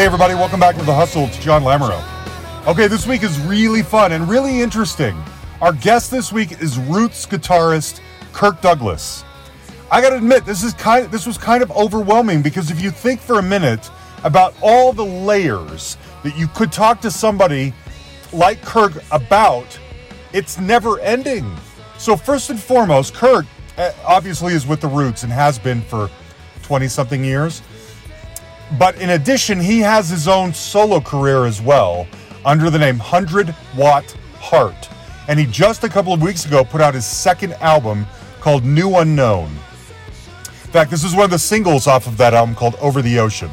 Hey, everybody, welcome back to The Hustle. It's John Lamoureux. Okay, this week is really fun and really interesting. Our guest this week is Roots guitarist Kirk Douglas. I gotta admit, this is kind of, this was kind of overwhelming because if you think for a minute about all the layers that you could talk to somebody like Kirk about, it's never ending. So first and foremost, Kirk uh, obviously is with the Roots and has been for 20 something years. But in addition, he has his own solo career as well under the name 100 Watt Heart. And he just a couple of weeks ago put out his second album called New Unknown. In fact, this is one of the singles off of that album called Over the Ocean.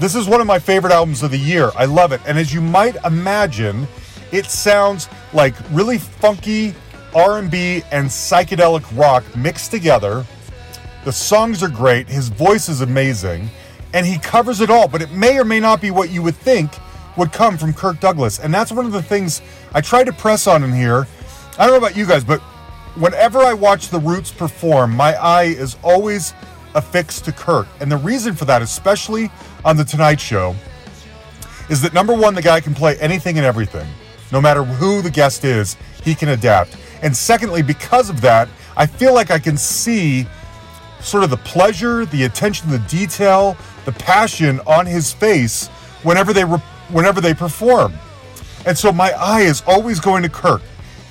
This is one of my favorite albums of the year. I love it. And as you might imagine, it sounds like really funky R&B and psychedelic rock mixed together. The songs are great, his voice is amazing, and he covers it all, but it may or may not be what you would think would come from Kirk Douglas. And that's one of the things I try to press on in here. I don't know about you guys, but whenever I watch the Roots perform, my eye is always affixed to Kirk. And the reason for that, especially on The Tonight Show, is that number one, the guy can play anything and everything. No matter who the guest is, he can adapt. And secondly, because of that, I feel like I can see sort of the pleasure, the attention to detail, the passion on his face whenever they re- whenever they perform. And so my eye is always going to Kirk.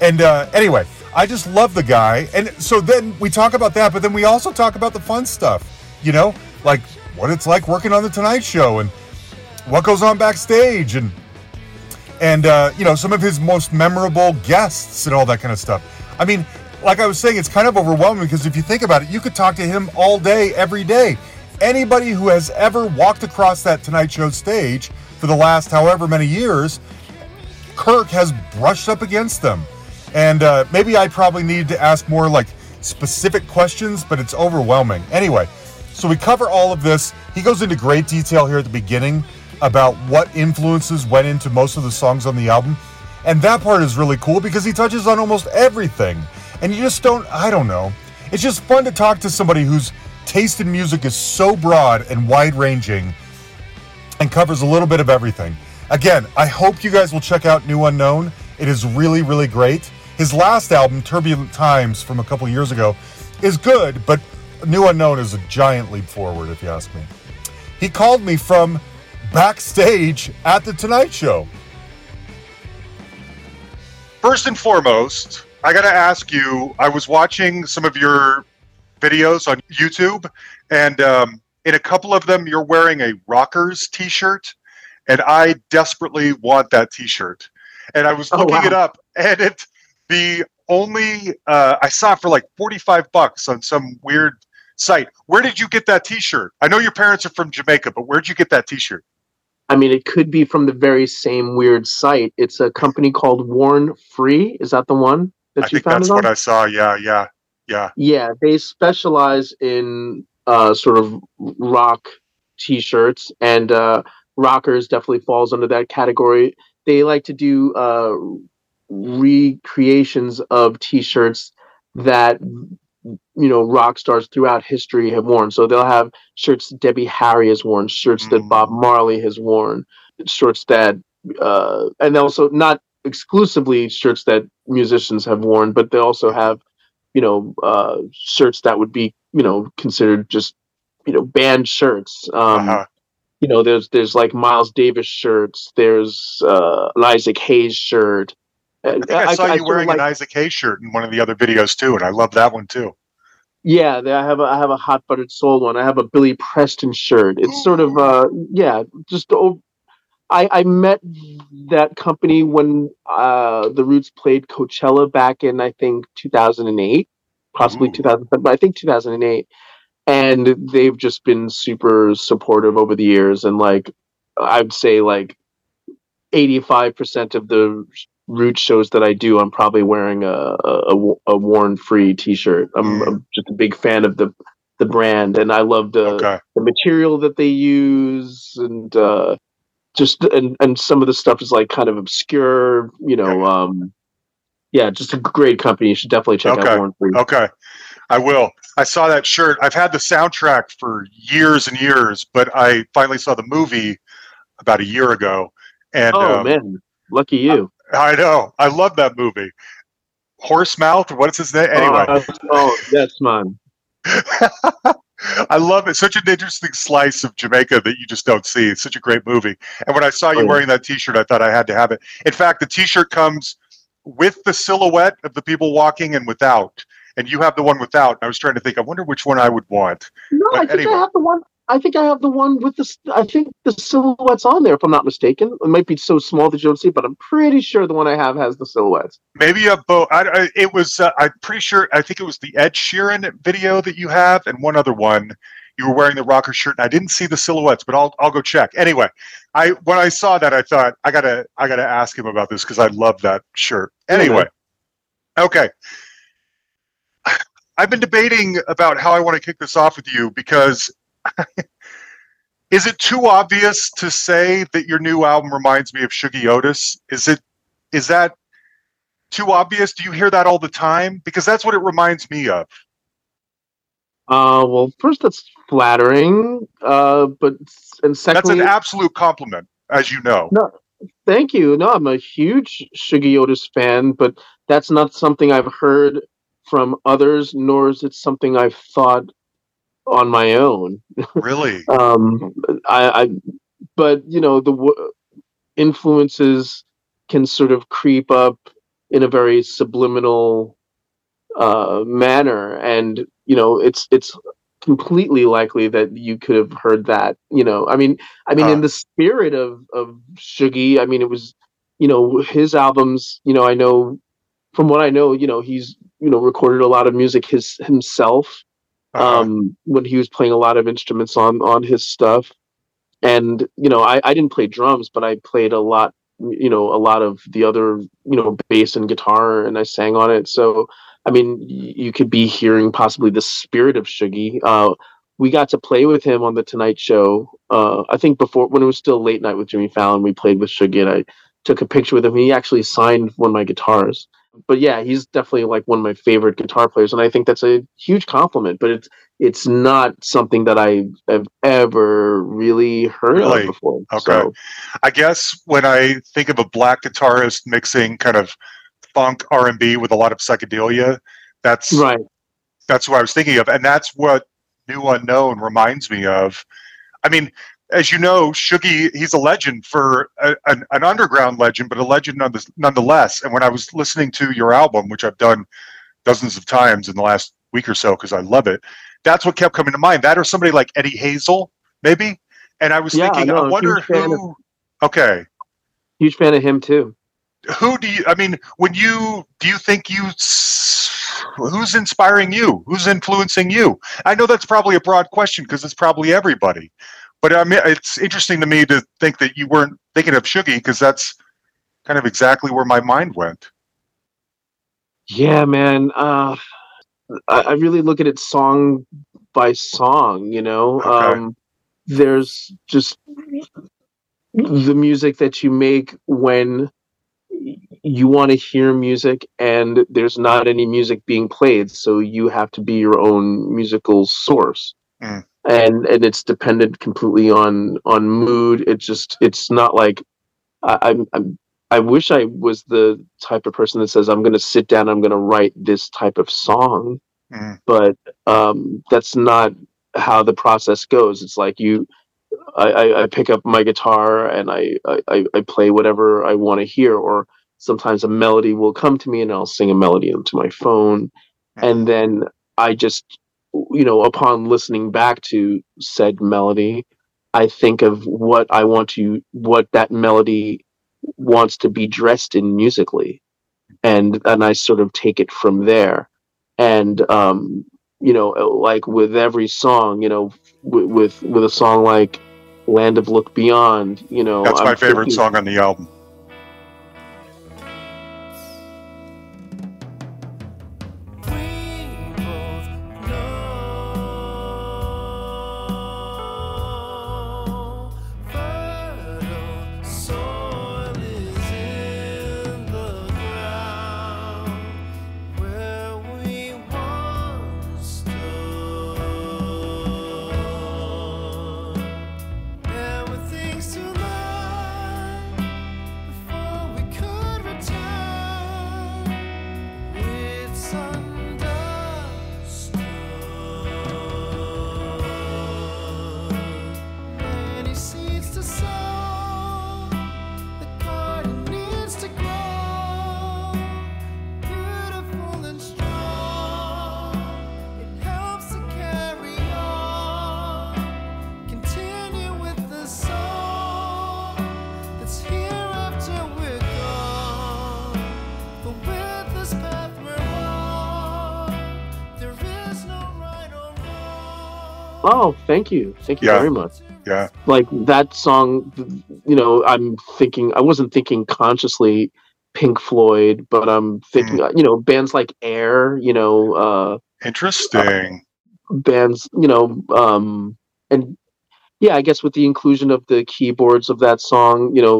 And uh, anyway, I just love the guy. And so then we talk about that, but then we also talk about the fun stuff, you know, like what it's like working on the Tonight Show and what goes on backstage and and uh, you know some of his most memorable guests and all that kind of stuff. I mean, like I was saying, it's kind of overwhelming because if you think about it, you could talk to him all day, every day. Anybody who has ever walked across that Tonight Show stage for the last however many years, Kirk has brushed up against them. And uh, maybe I probably needed to ask more like specific questions, but it's overwhelming. Anyway, so we cover all of this. He goes into great detail here at the beginning about what influences went into most of the songs on the album. And that part is really cool because he touches on almost everything. And you just don't, I don't know. It's just fun to talk to somebody whose taste in music is so broad and wide ranging and covers a little bit of everything. Again, I hope you guys will check out New Unknown. It is really, really great. His last album, Turbulent Times, from a couple years ago, is good, but New Unknown is a giant leap forward, if you ask me. He called me from backstage at The Tonight Show. First and foremost, I got to ask you I was watching some of your videos on YouTube, and um, in a couple of them, you're wearing a Rockers t shirt, and I desperately want that t shirt. And I was Oh, looking wow. it up, and it the only uh, I saw it for like 45 bucks on some weird site. Where did you get that t shirt? I know your parents are from Jamaica, but where'd you get that t shirt? I mean, it could be from the very same weird site. It's a company called Worn Free. Is that the one that I you found that's on? what I saw. Yeah, yeah, yeah. Yeah, they specialize in uh, sort of rock t-shirts, and uh, rockers definitely falls under that category. They like to do uh, recreations of t-shirts that you know rock stars throughout history have worn. So they'll have shirts Debbie Harry has worn, shirts that Mm. Bob Marley has worn, shirts that uh, and also not exclusively shirts that musicians have worn, but they also have you know uh, shirts that would be you know considered just you know band shirts. Um, Uh-huh. You know, there's there's like Miles Davis shirts. There's uh, an Isaac Hayes shirt. I think I, saw you sort of wearing like- an Isaac Hayes shirt in one of the other videos too, and I love that one too. Yeah, I have a I have a hot buttered soul one. I have a Billy Preston shirt. It's sort of uh yeah, just oh, I I met that company when uh the Roots played Coachella back in I think 2008, possibly Ooh. 2007, but I think 2008. And they've just been super supportive over the years and like I'd say like 85% of the root shows that I do, I'm probably wearing a a, a worn free T-shirt. I'm, Mm. I'm just a big fan of the the brand, and I love the Okay. the material that they use, and uh, just and and some of the stuff is like kind of obscure, you know. Um, yeah, just a great company. You should definitely check Okay. out Worn Free. Okay. I will. I saw that shirt. I've had the soundtrack for years and years, but I finally saw the movie about a year ago. And oh um, man, lucky you. I know. I love that movie. Horsemouth, what's his name? Anyway. Oh, oh yes, man. I love it. Such an interesting slice of Jamaica that you just don't see. It's such a great movie. And when I saw you Oh, wearing that T-shirt, I thought I had to have it. In fact, the T-shirt comes with the silhouette of the people walking and without. And you have the one without. And I was trying to think. I wonder which one I would want. No, But I think anyway. I have the one. I think I have the one with the. I think the silhouettes on there, if I'm not mistaken. It might be so small that you don't see, but I'm pretty sure the one I have has the silhouettes. Maybe you have both. I, I, it was. Uh, I'm pretty sure. I think it was the Ed Sheeran video that you have, and one other one. You were wearing the rocker shirt, and I didn't see the silhouettes, but I'll I'll go check. Anyway, I when I saw that, I thought I gotta I gotta ask him about this because I love that shirt. Anyway, okay. I've been debating about how I want to kick this off with you because is it too obvious to say that your new album reminds me of Shuggie Otis? Is it is that too obvious? Do you hear that all the time? Because that's what it reminds me of. Uh, well, first that's flattering. Uh, but and secondly, That's an absolute compliment, as you know. No, thank you. No, I'm a huge Shuggie Otis fan, but that's not something I've heard from others, nor is it something I've thought on my own. Really? Um, I, I, but you know, the w- influences can sort of creep up in a very subliminal uh, manner, and you know, it's it's completely likely that you could have heard that. You know, I mean, I mean, Huh. in the spirit of of Shuggie, I mean, it was, you know, his albums. You know, I know from what I know, you know, he's you know recorded a lot of music his himself Uh, um, when he was playing a lot of instruments on on his stuff. And you know, I, I didn't play drums, but I played a lot, you know, a lot of the other, you know, bass and guitar, and I sang on it. So, I mean, you could be hearing possibly the spirit of Shuggie. Uh, we got to play with him on the Tonight Show. Uh, I think before when it was still late night with Jimmy Fallon, we played with Shuggie, and I took a picture with him. He actually signed one of my guitars. But yeah, he's definitely like one of my favorite guitar players, and I think that's a huge compliment. But it's it's not something that I have ever really heard Really? of before. Okay. So, I guess when I think of a black guitarist mixing kind of funk R and B with a lot of psychedelia, that's right. that's what I was thinking of, and that's what New Unknown reminds me of. I mean, as you know, Shuggie, he's a legend for a, an, an underground legend, but a legend nonetheless-. And when I was listening to your album, which I've done dozens of times in the last week or so because I love it, that's what kept coming to mind. That or somebody like Eddie Hazel, maybe. And I was Yeah, thinking, no, I wonder who. Okay, Huge fan of him too. who do you? I mean, when you do you think you? Who's inspiring you? Who's influencing you? I know that's probably a broad question because it's probably everybody. But I mean, it's interesting to me to think that you weren't thinking of Shuggie because that's kind of exactly where my mind went. Yeah, man. Uh, I, I really look at it song by song. You know, Okay. um, there's just the music that you make when you want to hear music and there's not any music being played so you have to be your own musical source Mm. And and it's dependent completely on on mood it's just it's not like I, I'm, I'm I wish I was the type of person that says I'm going to sit down I'm going to write this type of song Mm. but um that's not how the process goes it's like you I, I, I pick up my guitar and I, I, I play whatever I want to hear, or sometimes a melody will come to me and I'll sing a melody into my phone. And then I just, you know, upon listening back to said melody, I think of what I want to, what that melody wants to be dressed in musically. And, and I sort of take it from there. And, um, you know, like with every song, you know, with with, with a song like "Land of Look Beyond," you know, That's I'm my favorite thinking- song on the album. Thank you, thank you Yeah. very much. Yeah. Like that song, you know, I'm thinking. I wasn't thinking consciously Pink Floyd, but I'm thinking, Mm. you know, bands like Air, you know, uh, Interesting. bands, you know, um, and yeah, I guess with the inclusion of the keyboards of that song, you know,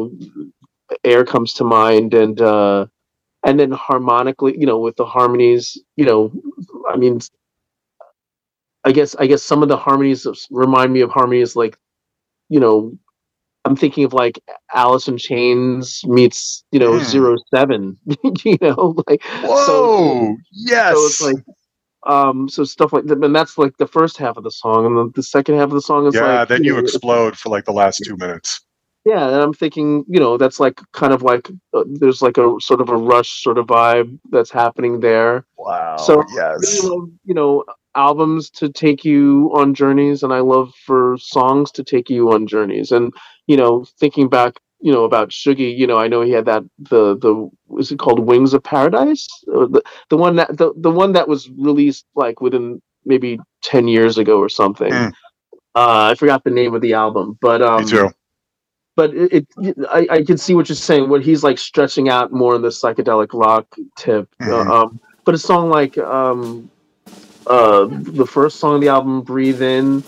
Air comes to mind, and uh, and then harmonically, you know, with the harmonies, you know, I mean, I guess I guess some of the harmonies remind me of harmonies like, you know, I'm thinking of like Alice in Chains meets you know Hmm. Zero Seven, you know, like Whoa! so yes. so it's like um so stuff like that and that's like the first half of the song and the, the second half of the song is yeah. like then you know, explode for like the last two minutes. yeah and i'm thinking you know that's like kind of like uh, there's like a sort of a rush sort of vibe that's happening there Wow. So, yes. really love you know albums to take you on journeys and i love for songs to take you on journeys. And you know thinking back you know about Shuggie, you know i know he had that the the is it called? Wings of paradise? Or the, the one that the, the one that was released like within maybe 10 years ago or something. Mm. uh i forgot the name of the album but um but it, it I, I can see what you're saying what he's like stretching out more in the psychedelic rock tip. Uh, Mhm. um but a song like um uh the first song of the album breathe in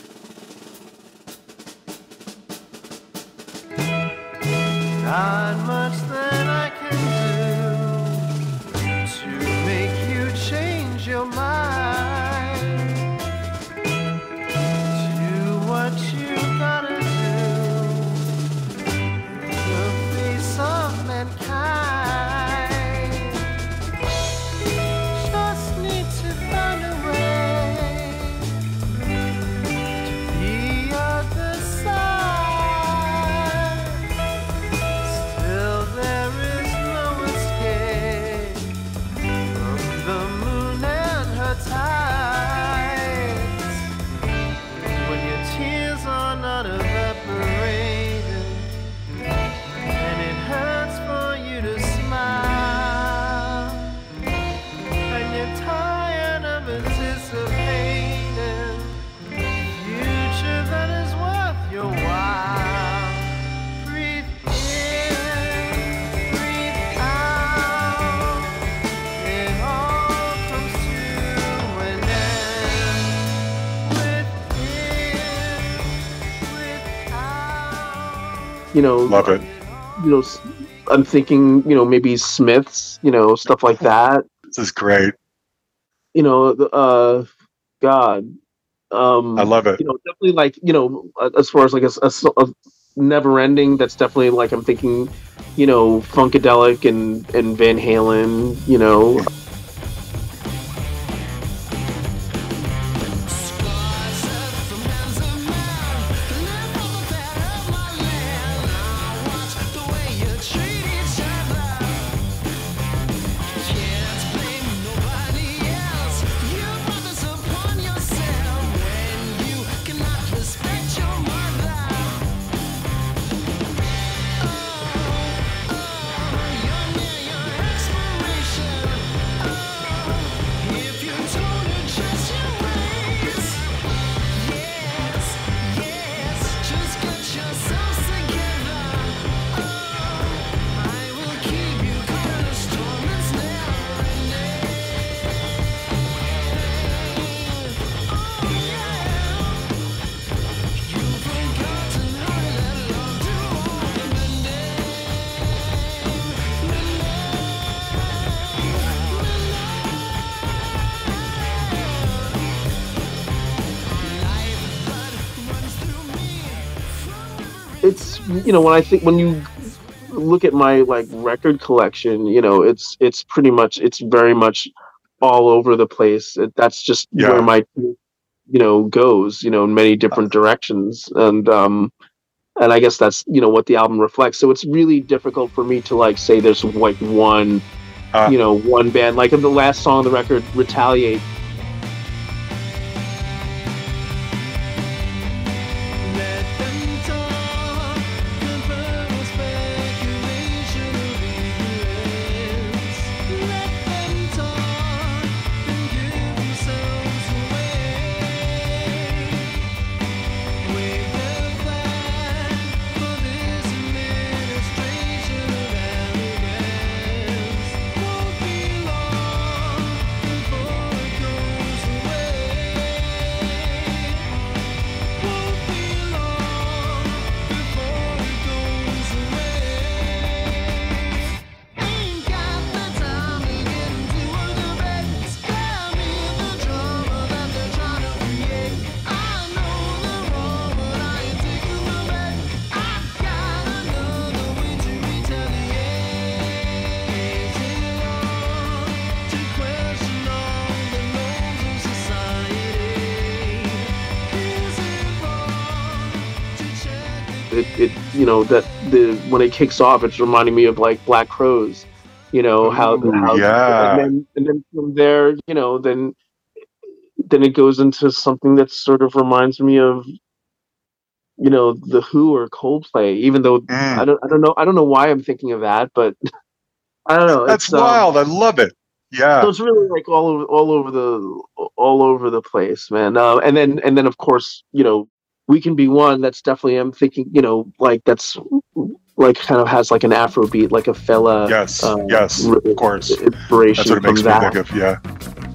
you know Love it. you know I'm thinking you know maybe smiths you know stuff like that This is great. you know uh god um I love it. you know definitely like you know as far as like a never ending that's definitely like i'm thinking you know funkadelic and and van halen you know know when i think when you look at my like record collection you know it's it's pretty much it's very much all over the place it, that's just Yeah. where my you know goes you know in many different directions and um and i guess that's you know what the album reflects so it's really difficult for me to like say there's like one Ah. you know one band like in the last song on the record retaliate you know that the when it kicks off, it's reminding me of like Black Crowes. You know how, Ooh, how yeah. and then and then from there, you know, then then it goes into something that sort of reminds me of you know the Who or Coldplay. Even though Mm. I don't I don't know I don't know why I'm thinking of that, but I don't know. That's it's, um, wild. I love it. Yeah. so it's really like all over all over the all over the place man uh, and then and then of course you know we can be one that's definitely i'm thinking you know like that's like kind of has like an afro beat like a Fela yes. uh, yes. Of course. inspiration That's what it from makes me that think of. Yeah.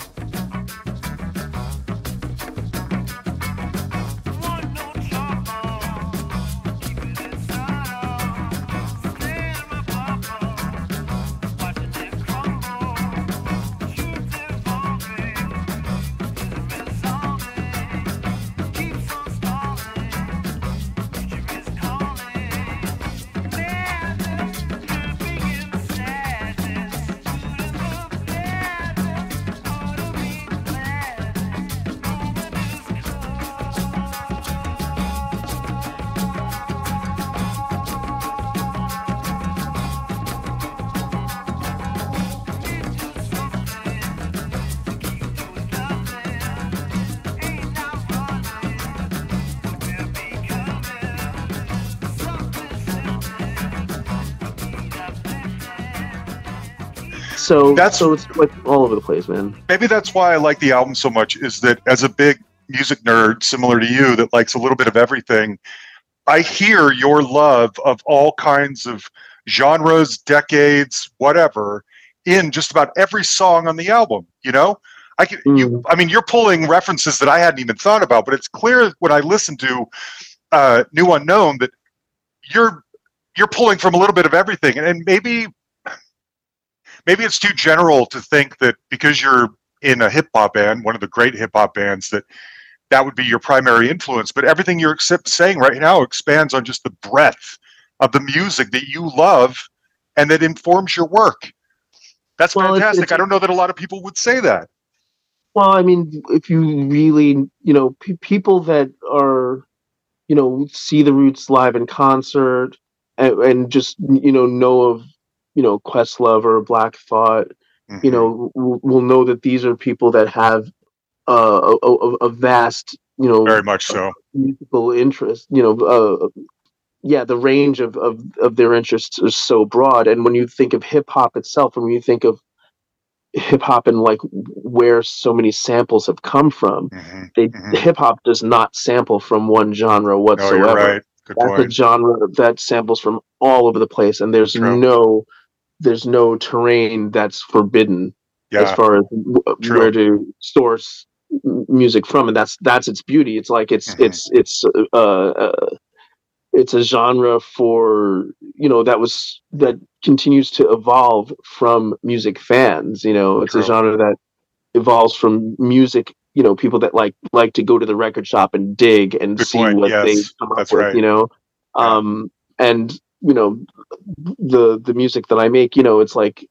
So That's- so it's like all over the place man maybe that's why I like the album so much is that as a big music nerd similar to you that likes a little bit of everything I hear your love of all kinds of genres decades whatever in just about every song on the album you know I can, you Mm. I mean you're pulling references that I hadn't even thought about but it's clear when I listen to uh, New Unknown that you're you're pulling from a little bit of everything and, and maybe maybe it's too general to think that because you're in a hip hop band, one of the great hip hop bands, that that would be your primary influence. But everything you're except saying right now expands on just the breadth of the music that you love and that informs your work. That's Well, fantastic. it's- I don't know that a lot of people would say that. Well, I mean, if you really, you know, pe people that are, you know, see the Roots live in concert and, and just, you know, know of, you know, Questlove or Black Thought, Mhm. you know, will know that these are people that have uh, a, a, vast, you know, very much so. musical interest. You know, uh, yeah, the range of, of of their interests is so broad. And when you think of hip hop itself, and when you think of hip hop and like where so many samples have come from, Mhm. they Mhm. hip hop does not sample from one genre No, whatsoever. you're right. That's a genre that samples from all over the place, and there's True. no there's no terrain that's forbidden as far as w- where to source music from and that's that's its beauty it's like it's Mhm. it's it's uh, uh it's a genre for you know that was that continues to evolve from music fans you know it's True. a genre that evolves from music you know people that like like to go to the record shop and dig and Good see point. what they come up with right. you know Yeah. um and you know the the music that i make you know it's like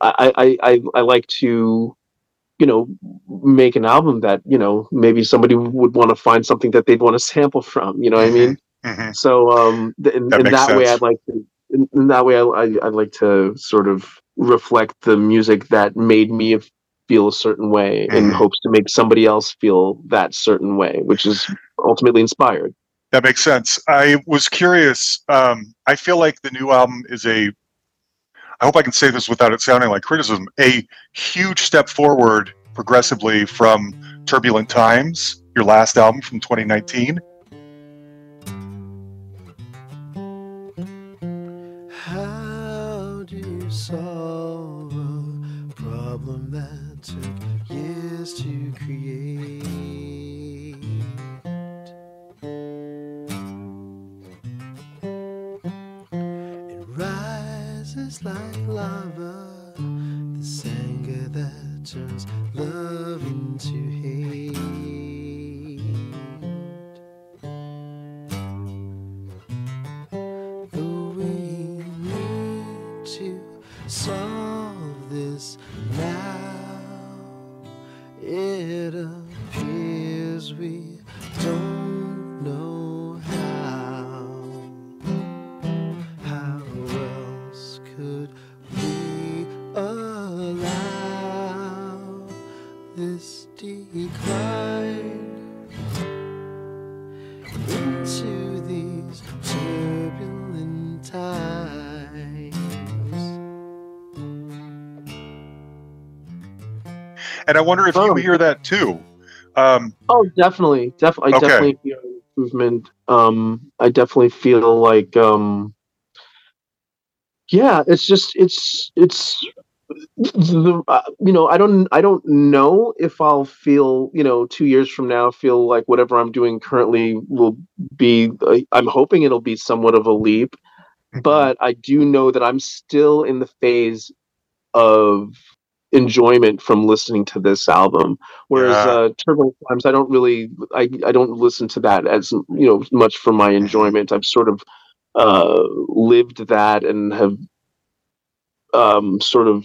i i i, I like to you know make an album that you know maybe somebody would want to find something that they'd want to sample from you know what i mean Mhm. so um th- in, That in that way i'd like to in, in that way I, I i'd like to sort of reflect the music that made me feel a certain way in Mhm. hopes to make somebody else feel that certain way which is ultimately inspired That makes sense. I was curious. Um, I feel like the new album is a, I hope I can say this without it sounding like criticism, a huge step forward progressively from Turbulent Times, your last album from 2019. And I wonder if you hear that too. Um, Oh, definitely, definitely, I Okay. definitely feel improvement. Um, I definitely feel like, um, yeah, it's just, it's, it's, the, uh, you know, I don't, I don't know if I'll feel, you know, two years from now, feel like whatever I'm doing currently will be. uh, I'm hoping it'll be somewhat of a leap, but I do know that I'm still in the phase of enjoyment from listening to this album. Whereas Yeah. uh, Turbulent Times, I don't really, I, I don't listen to that as you know much for my enjoyment. I've sort of uh, lived that and have um, sort of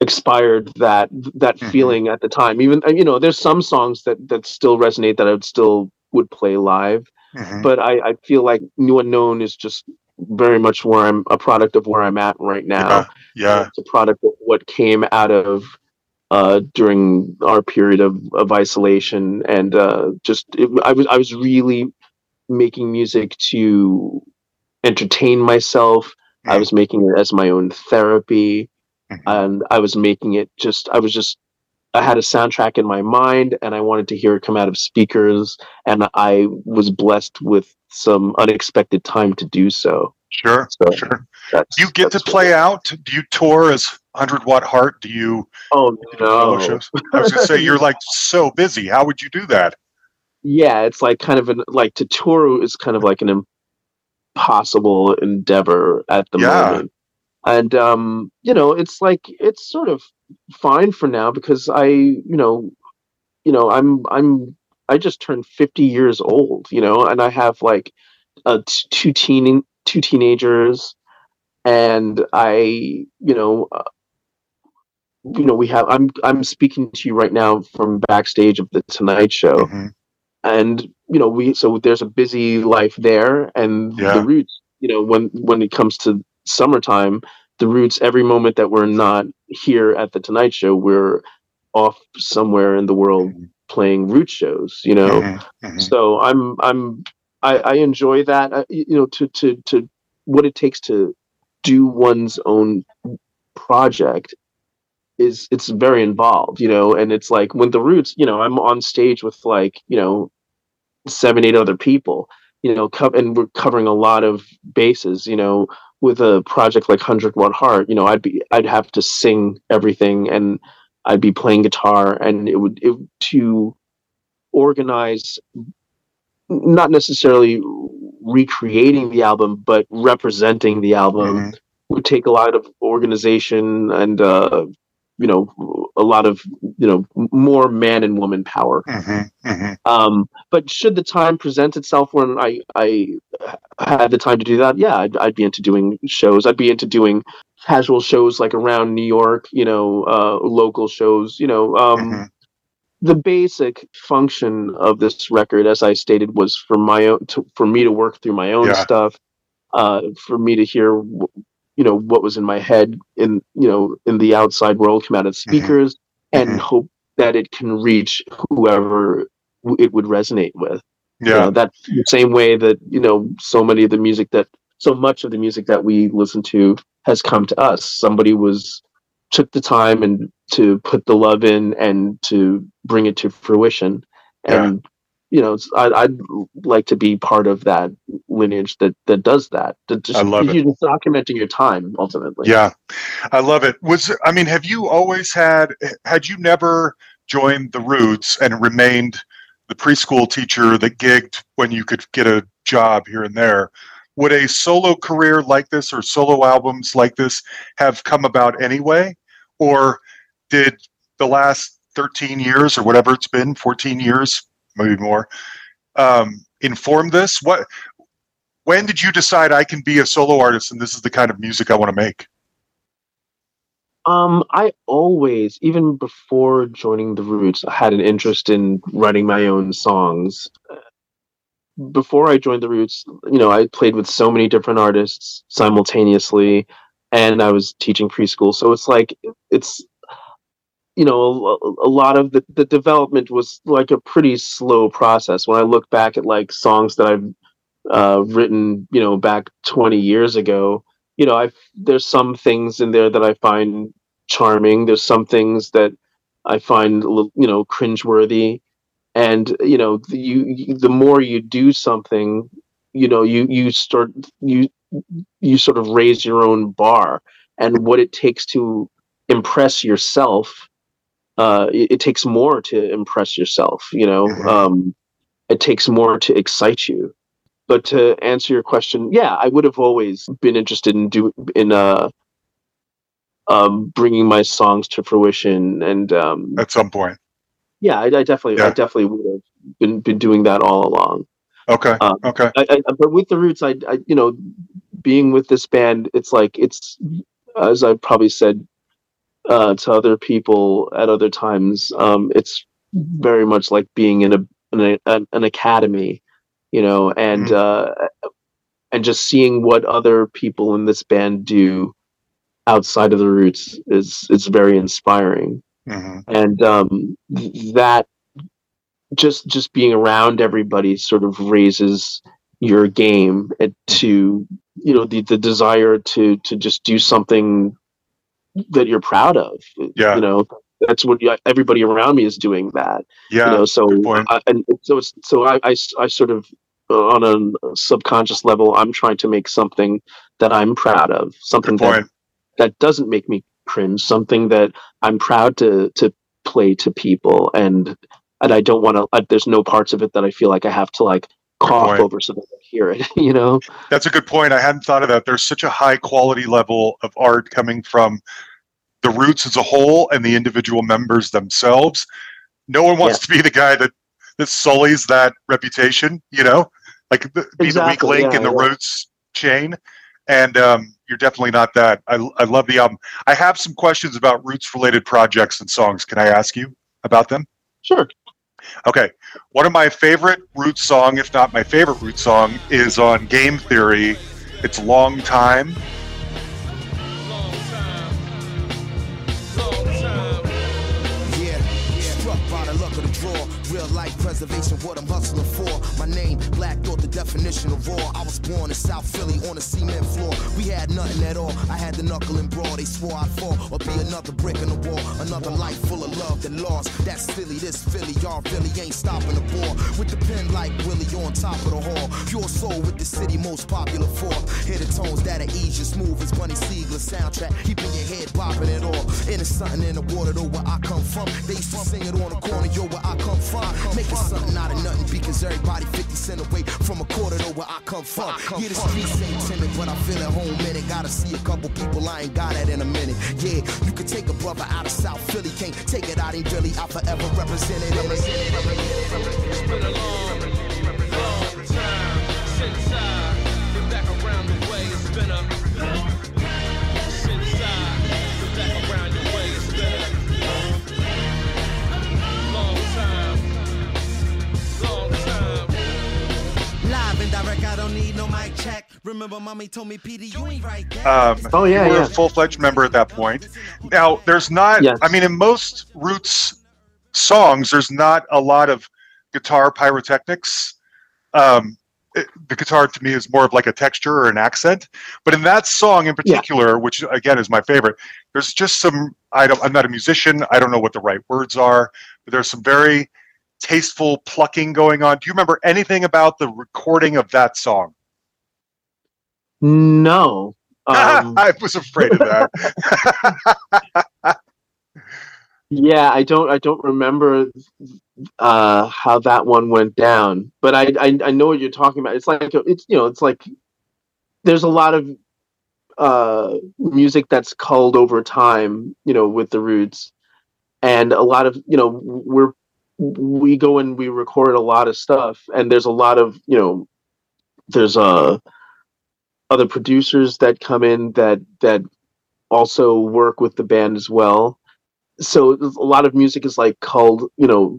expired that that Mhm. feeling at the time. Even uh, you know, there's some songs that that still resonate that I would still would play live mhm. but I, I feel like New Unknown is just very much where I'm a product of where I'm at right now. yeah, yeah, It's a product of what came out of uh, during our period of, of isolation, and uh, just it, I was I was really making music to entertain myself. I Mhm. was making it as my own therapy, Mhm. and I was making it just I was just I had a soundtrack in my mind, and I wanted to hear it come out of speakers, and I was blessed with some unexpected time to do so. sure, So sure. Do you get to play out? Do you tour as Hundred Watt Heart? Do you Oh no! shows? I was gonna say you're like so busy. How would you do that? yeah, it's like kind of an like to tour is kind of like an impossible endeavor at the Yeah. moment. And um, you know, it's like it's sort of fine for now because I, you know, you know, I'm I'm I just turned 50 years old, you know, and I have like uh, two teen two teenagers and I, you know, uh, you know, we have I'm I'm speaking to you right now from backstage of the Tonight Show Mhm. and you know we so there's a busy life there and Yeah. the roots you know when when it comes to summertime the roots every moment that we're not here at the tonight show we're off somewhere in the world playing root shows you know Mhm. Mhm. so i'm i'm i i enjoy that you know to to to what it takes to do one's own project is it's very involved you know and it's like when the roots you know i'm on stage with like you know seven eight other people you know co- and we're covering a lot of bases you know with a project like 100 watt heart you know i'd be i'd have to sing everything and i'd be playing guitar and it would it to organize not necessarily recreating the album but representing the album Mhm. would take a lot of organization and uh you know a lot of you know more man and woman power Mhm. Mhm. um but should the time present itself when i i had the time to do that yeah i'd, I'd be into doing shows i'd be into doing casual shows like around new york you know uh local shows you know um Mhm. the basic function of this record as i stated was for my own to, for me to work through my own Yeah. stuff uh for me to hear you know what was in my head in you know in the outside world come out of speakers and Mhm. hope that it can reach whoever it would resonate with you Yeah. know, that's the same way that you know so many of the music that so much of the music that we listen to has come to us somebody was took the time and to put the love in and to bring it to fruition and you know I, i'd like to be part of that lineage that that does that that just I love it. you're just documenting your time ultimately Yeah, I love it. Was I mean, have you always had? Had you never joined the Roots and remained the preschool teacher that gigged when you could get a job here and there? Would a solo career like this or solo albums like this have come about anyway, or did the last thirteen years or whatever it's been, fourteen years, maybe more, um, inform this? What? When did you decide I can be a solo artist and this is the kind of music I want to make? Um, I always, even before joining the Roots, had an interest in writing my own songs. Before I joined the Roots, you know, I played with so many different artists simultaneously, and I was teaching preschool. So it's like it's, you know, a, a lot of the, the development was like a pretty slow process. When I look back at like songs that I've uh, written, you know, back 20 years ago, you know, I there's some things in there that I find charming. There's some things that I find you know cringeworthy, and you know you, you the more you do something, you know you you start you you sort of raise your own bar. And what it takes to impress yourself uh, it, it, takes more to impress yourself you know? Mm-hmm. um, it takes more to excite you. But to answer your question yeah i would have always been interested in do in uh um bringing my songs to fruition and um at some point yeah i, I definitely yeah. i definitely would have been been doing that all along okay um, okay I, I, but with the roots I, I you know being with this band it's like it's as i probably said uh, to other people at other times. Um, it's very much like being in a, in a an academy, you know, and mm-hmm. uh, and just seeing what other people in this band do outside of the roots is is very inspiring, mm-hmm. and um, that just just being around everybody sort of raises your game to you know the the desire to to just do something that you're proud of. Yeah. You know, that's what everybody around me is doing that. Yeah. You know, so I, and so it's so I, I, I sort of uh, on a subconscious level, I'm trying to make something that I'm proud of, something that that doesn't make me cringe, something that I'm proud to to play to people, and and I don't want to. There's no parts of it that I feel like I have to like cough over so they can hear it. You know, that's a good point. I hadn't thought of that. There's such a high quality level of art coming from the roots as a whole and the individual members themselves. No one wants yeah. to be the guy that that sullies that reputation. You know, like the, be the weak link yeah, in the yeah. roots chain. And um, you're definitely not that. I, I love the album. I have some questions about roots related projects and songs. Can I ask you about them? Sure. Okay, one of my favorite Roots song, if not my favorite Roots song, is on Game Theory. It's Long Time. Real life preservation, what I'm hustling for. My name, Black Thought, the definition of raw. I was born in South Philly on a cement floor. We had nothing at all. I had the knuckle and brawl. They swore I'd fall or be another brick in the wall. Another life full of love that lost. That's silly, this Philly. Y'all really ain't stopping the ball. With the pen like Willie on top of the hall. Pure soul with the city most popular for. Hear the tones that'll ease you smooth as Bunny Sigler soundtrack. Keeping your head bopping it all. And it's something in the water though where I come from. They used to sing it on the corner, yo, where I come from. Making something out of nothing because everybody 50 cent away from a quarter to where I come from. Yeah, the streets ain't timid, but I feel at home in it. Gotta see a couple people I ain't got it in a minute. Yeah, you could take a brother out of South Philly, can't take it out in Philly. I forever represent it. It's been a long, long don't need no mic check. Remember, mommy told me, PD, you ain't right. Um, oh yeah, you were yeah. a full fledged member at that point. Now, there's not. Yes. I mean, in most Roots songs, there's not a lot of guitar pyrotechnics. Um, it, the guitar to me is more of like a texture or an accent. But in that song in particular, yeah. which again is my favorite, there's just some. I don't. I'm not a musician. I don't know what the right words are. But there's some very tasteful plucking going on. Do you remember anything about the recording of that song? No. Um, I was afraid of that. yeah, I don't. I don't remember uh, how that one went down, but I, I, I know what you're talking about. It's like it's you know it's like there's a lot of uh, music that's culled over time, you know, with the roots, and a lot of you know we're we go and we record a lot of stuff and there's a lot of you know there's uh other producers that come in that that also work with the band as well so a lot of music is like called you know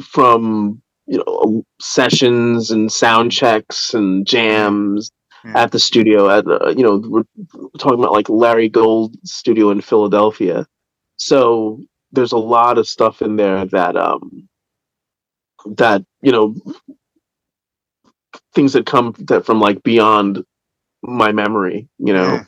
from you know sessions and sound checks and jams mm. at the studio at the you know we're talking about like larry gold studio in philadelphia so there's a lot of stuff in there that um that you know things that come that from like beyond my memory you know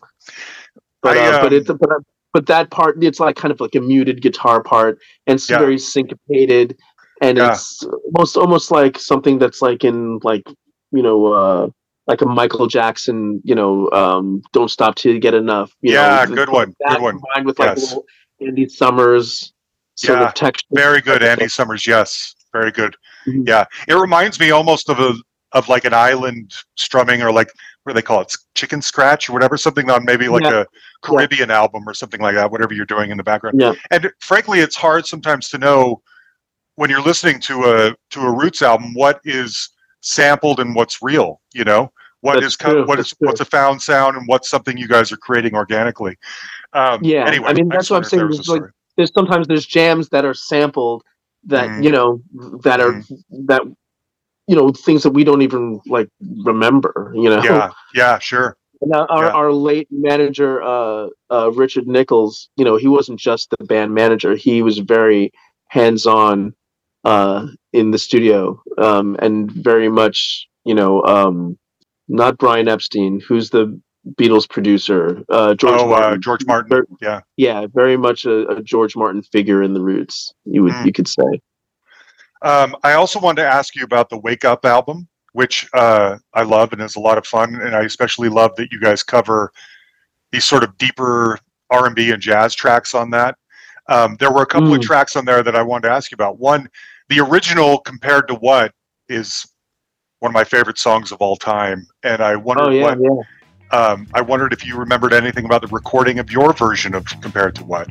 but I, uh, but um, it's but but that part it's like kind of like a muted guitar part and it's Yeah. very syncopated and Yeah. it's almost almost like something that's like in like you know uh like a Michael Jackson, you know, um, "Don't Stop Till You Get Enough." You Yeah, know, good one, That good one. combined with like Yes. Andy Summers sort Yeah, of texture. Very good, Andy Summers. Yes, very good. Mhm. Yeah, it reminds me almost of a of like an island strumming or like what do they call it, chicken scratch or whatever, something on maybe like Yeah. a Caribbean album or something like that. Whatever you're doing in the background. Yeah. And frankly, it's hard sometimes to know when you're listening to a to a Roots album what is sampled and what's real. You know, what That's is true, what that's is what's a found sound and what's something you guys are creating organically. Um, Yeah, Anyway, I mean, that's just what I'm saying, like- story. There's sometimes there's jams that are sampled that Mhm. you know that are that you know things that we don't even like remember. You know, yeah, yeah, sure. Our, our, Yeah. our late manager, uh, uh, Richard Nichols, you know, he wasn't just the band manager; he was very hands-on uh, in the studio, um, and very much, you know, um, not Brian Epstein, who's the Beatles producer, uh, George oh, Martin. Uh, George Martin. Ver- Yeah. yeah, very much a, a George Martin figure in the Roots. You would, Mm. you could say. Um, I also wanted to ask you about the Wake Up album, which uh, I love and is a lot of fun, and I especially love that you guys cover these sort of deeper R and B and jazz tracks on that. Um, there were a couple of Mm. tracks on there that I wanted to ask you about. One, the original compared to what is one of my favorite songs of all time, and I wonder Oh yeah, what yeah. Um, I wondered if you remembered anything about the recording of your version of compared to what.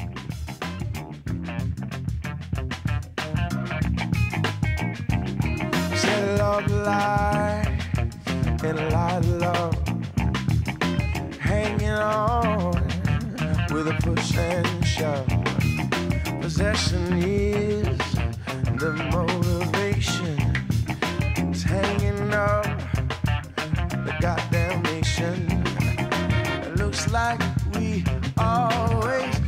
Possession is the motivation. It's hanging up goddamn nation. It looks like we always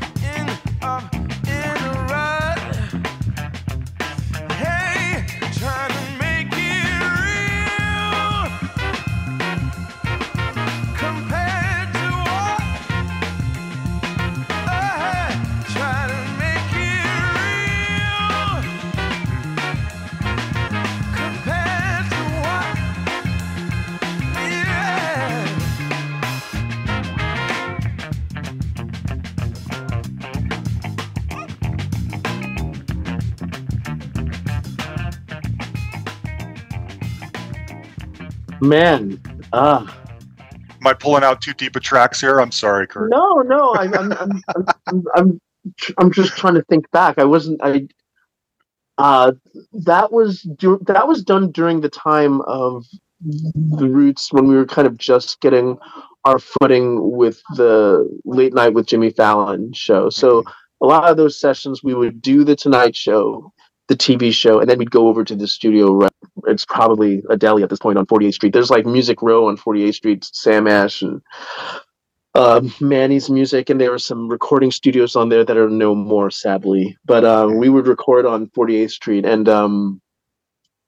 Man, ah, Am I pulling out too deep of tracks here? I'm sorry, Kirk. no, no, I'm, I'm, I'm, I'm, I'm, I'm, I'm just trying to think back. I wasn't, I, uh, that was, dur- that was done during the time of the Roots when we were kind of just getting our footing with the late night with Jimmy Fallon show. So a lot of those sessions we would do the Tonight Show, the TV show, and then we'd go over to the studio. right- It's probably a deli at this point on 48th Street. There's like Music Row on 48th Street, Sam Ash and uh, Manny's Music, and there were some recording studios on there that are no more, sadly. But uh, we would record on 48th Street, and um,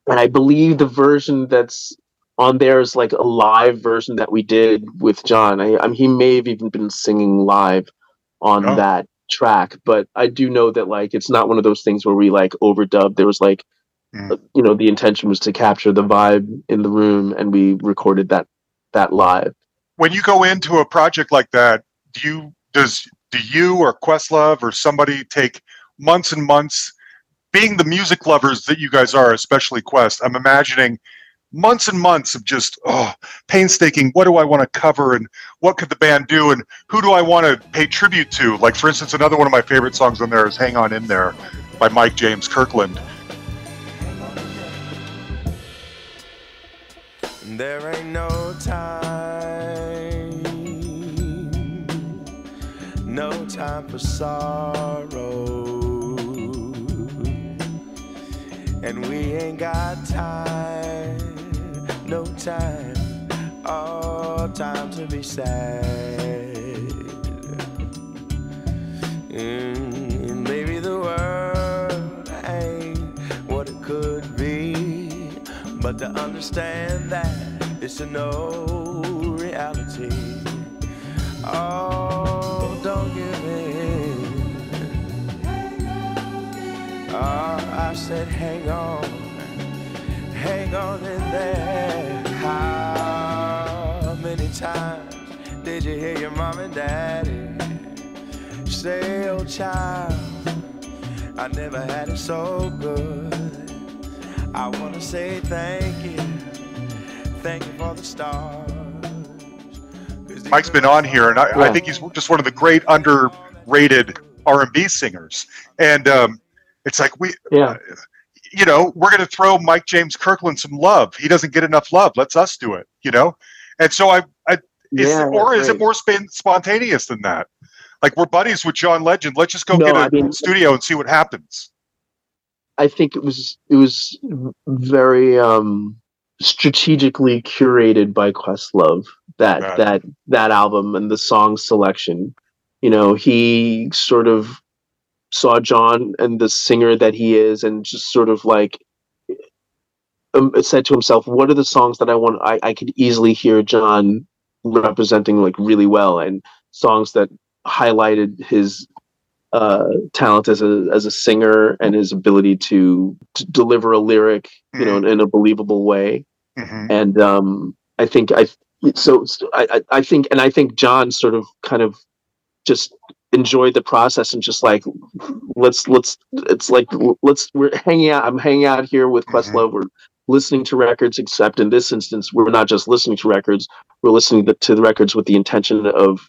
and I believe the version that's on there is like a live version that we did with John. I, I mean, he may have even been singing live on Oh. that track, but I do know that like it's not one of those things where we like overdub. There was like, Mm. uh, you know, the intention was to capture the vibe in the room, and we recorded that that live. when you go into a project like that, do you does do you or Questlove or somebody take months and months being the music lovers that you guys are, especially Quest, I'm imagining months and months of just oh painstaking what do I want to cover and what could the band do and who do I want to pay tribute to? Like for instance, another one of my favorite songs on there is Hang On In There by Mike James Kirkland. There ain't no time, no time for sorrow, and we ain't got time, time, oh, time to be sad. Mm, maybe the world ain't what it could be, but to understand that it's a no reality. Oh, don't give in. Oh, I said, hang on, hang on in there. How many times did you hear your mom and daddy say, oh child, I never had it so good. I wanna say thank you, thank you for the stars. 'Cause these Mike's been on here, and I, I think he's just one of the great underrated R&B singers. And um, it's like we, Yeah. You know, we're going to throw Mike James Kirkland some love. He doesn't get enough love. Let's us do it. You know, and so I, I is, Yeah, or is it more span, spontaneous than that? Like we're buddies with John Legend. Let's just go No, get a I mean- studio and see what happens. I think it was it was very um strategically curated by Questlove that that that album and the song selection. You know, he sort of saw John and the singer that he is and just sort of like um, said to himself, what are the songs that I want I, I could easily hear John representing like really well and songs that highlighted his uh, talent as a as a singer and his ability to, to deliver a lyric, you know, in, in a believable way. Mhm. And um, I think I so so I- I think and I think John sort of kind of just enjoyed the process and just like let's let's it's like let's we're hanging out. I'm hanging out here with Mhm. Questlove. We're listening to records, except in this instance, we're not just listening to records. We're listening to, to the records with the intention of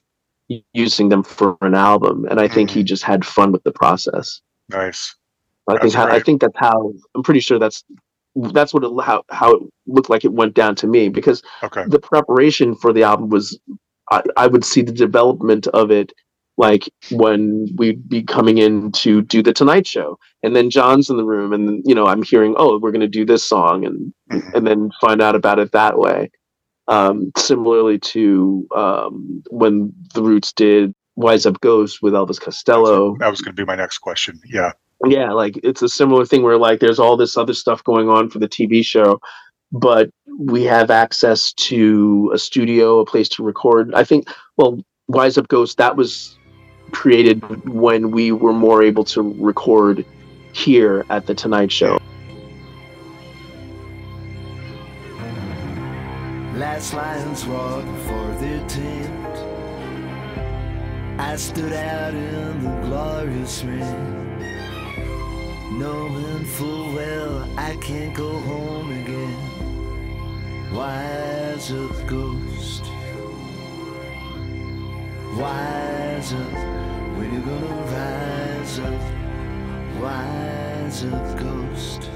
using them for an album. And I think he just had fun with the process. Nice. I That's think how, I think that's how I'm pretty sure that's that's what it, how how it looked like it went down to me because Okay. the preparation for the album was I, I would see the development of it like when we'd be coming in to do the Tonight Show and then John's in the room and you know I'm hearing oh we're going to do this song and Mhm. and then find out about it that way. Um, similarly to um, when the Roots did Wise Up Ghost with Elvis Costello That was going to be my next question. Yeah. yeah like it's a similar thing where like there's all this other stuff going on for the tv show but we have access to a studio a place to record i think well wise up ghost that was created when we were more able to record here at the tonight show Last lions walk before their tent. I stood out in the glorious rain, knowing full well I can't go home again. Wise up, ghost. Wise up, when you gonna rise up? Wise up, ghost.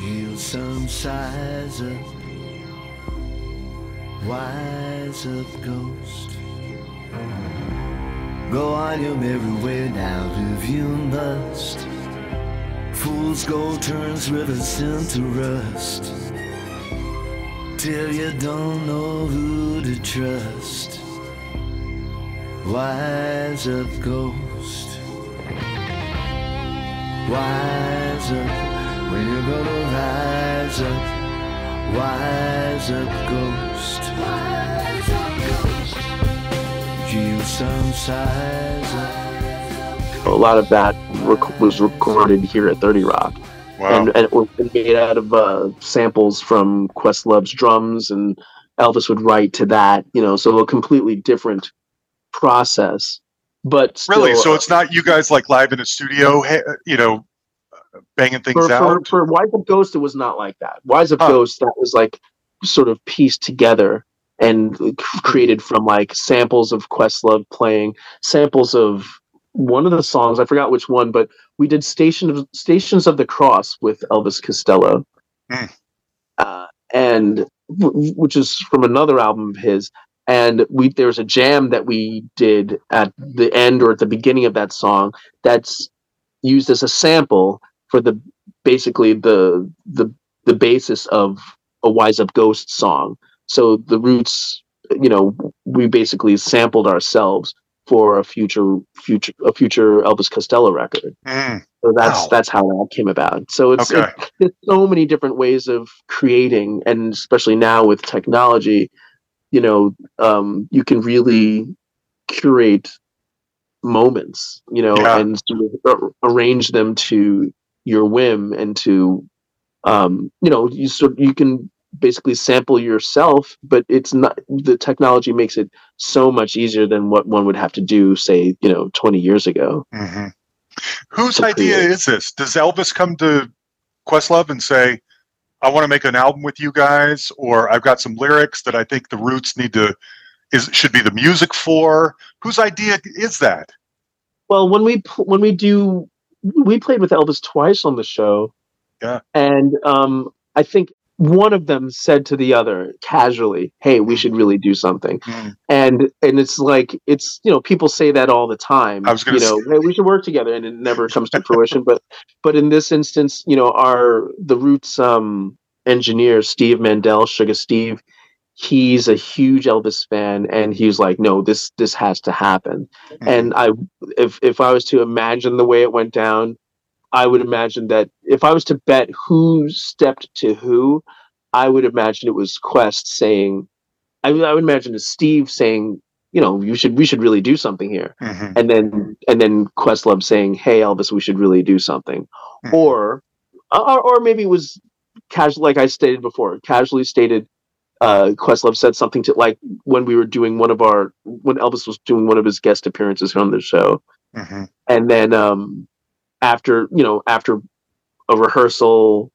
Yield some size up. Wise up, ghost. Go on your merry way now, if you must. Fool's gold turns rivers into rust. Till you don't know who to trust. Wise up, ghost. Wise up, when you're gonna rise up. Wise up, ghost. Heal some size up. a lot of that rec- was recorded here at 30 rock Wow. and, and it was made out of uh, samples from Questlove's drums, and Elvis would write to that, you know, so a completely different process. But still, really? So uh, it's not you guys like live in a studio, you know, banging things for, for, out? for Wise Up Ghost, it was not like that. Wise Up Huh. Ghost, that was like sort of pieced together and created from like samples of Questlove playing, samples of one of the songs, I forgot which one, but we did Station of, Stations of the Cross with Elvis Costello. Hmm. Uh, and w- which is from another album of his. And we there's a jam that we did at the end or at the beginning of that song that's used as a sample for the basically the the the basis of a wise up ghost song so the roots you know we basically sampled ourselves for a future future a future elvis costello record Mm, so that's Wow. that's how that came about so it's Okay. it- there's so many different ways of creating and especially now with technology you know um, you can really curate moments, you know, Yeah. and sort of arrange them to your whim and to, um, you know, you sort you can basically sample yourself, but it's not the technology makes it so much easier than what one would have to do, say, you know, 20 years ago. hmm Whose idea create. is this? Does Elvis come to Questlove and say, "I want to make an album with you guys," or "I've got some lyrics that I think the Roots need to is should be the music for"? Whose idea is that? Well, when we when we do, we played with Elvis twice on the show. Yeah. and um, I think one of them said to the other casually, "Hey, we should really do something." Mm. And and it's like it's you know people say that all the time. I was you know, hey, we should work together, and it never comes to fruition. But but in this instance, you know, our the Roots um, engineer Steve Mandel, Sugar Steve, he's a huge Elvis fan, and he's like, "No, this this has to happen." Mm-hmm. And I, if if I was to imagine the way it went down, I would imagine that if I was to bet who stepped to who, I would imagine it was Quest saying, I, would- I would imagine it's Steve saying, you know, you should we should really do something here, Mhm. and then and then Questlove saying, hey Elvis, we should really do something, Mhm. or or or maybe it was casual, like I stated before, casually stated. Uh, Questlove said something to like when we were doing one of our when Elvis was doing one of his guest appearances on the show, Mhm. and then um after you know after a rehearsal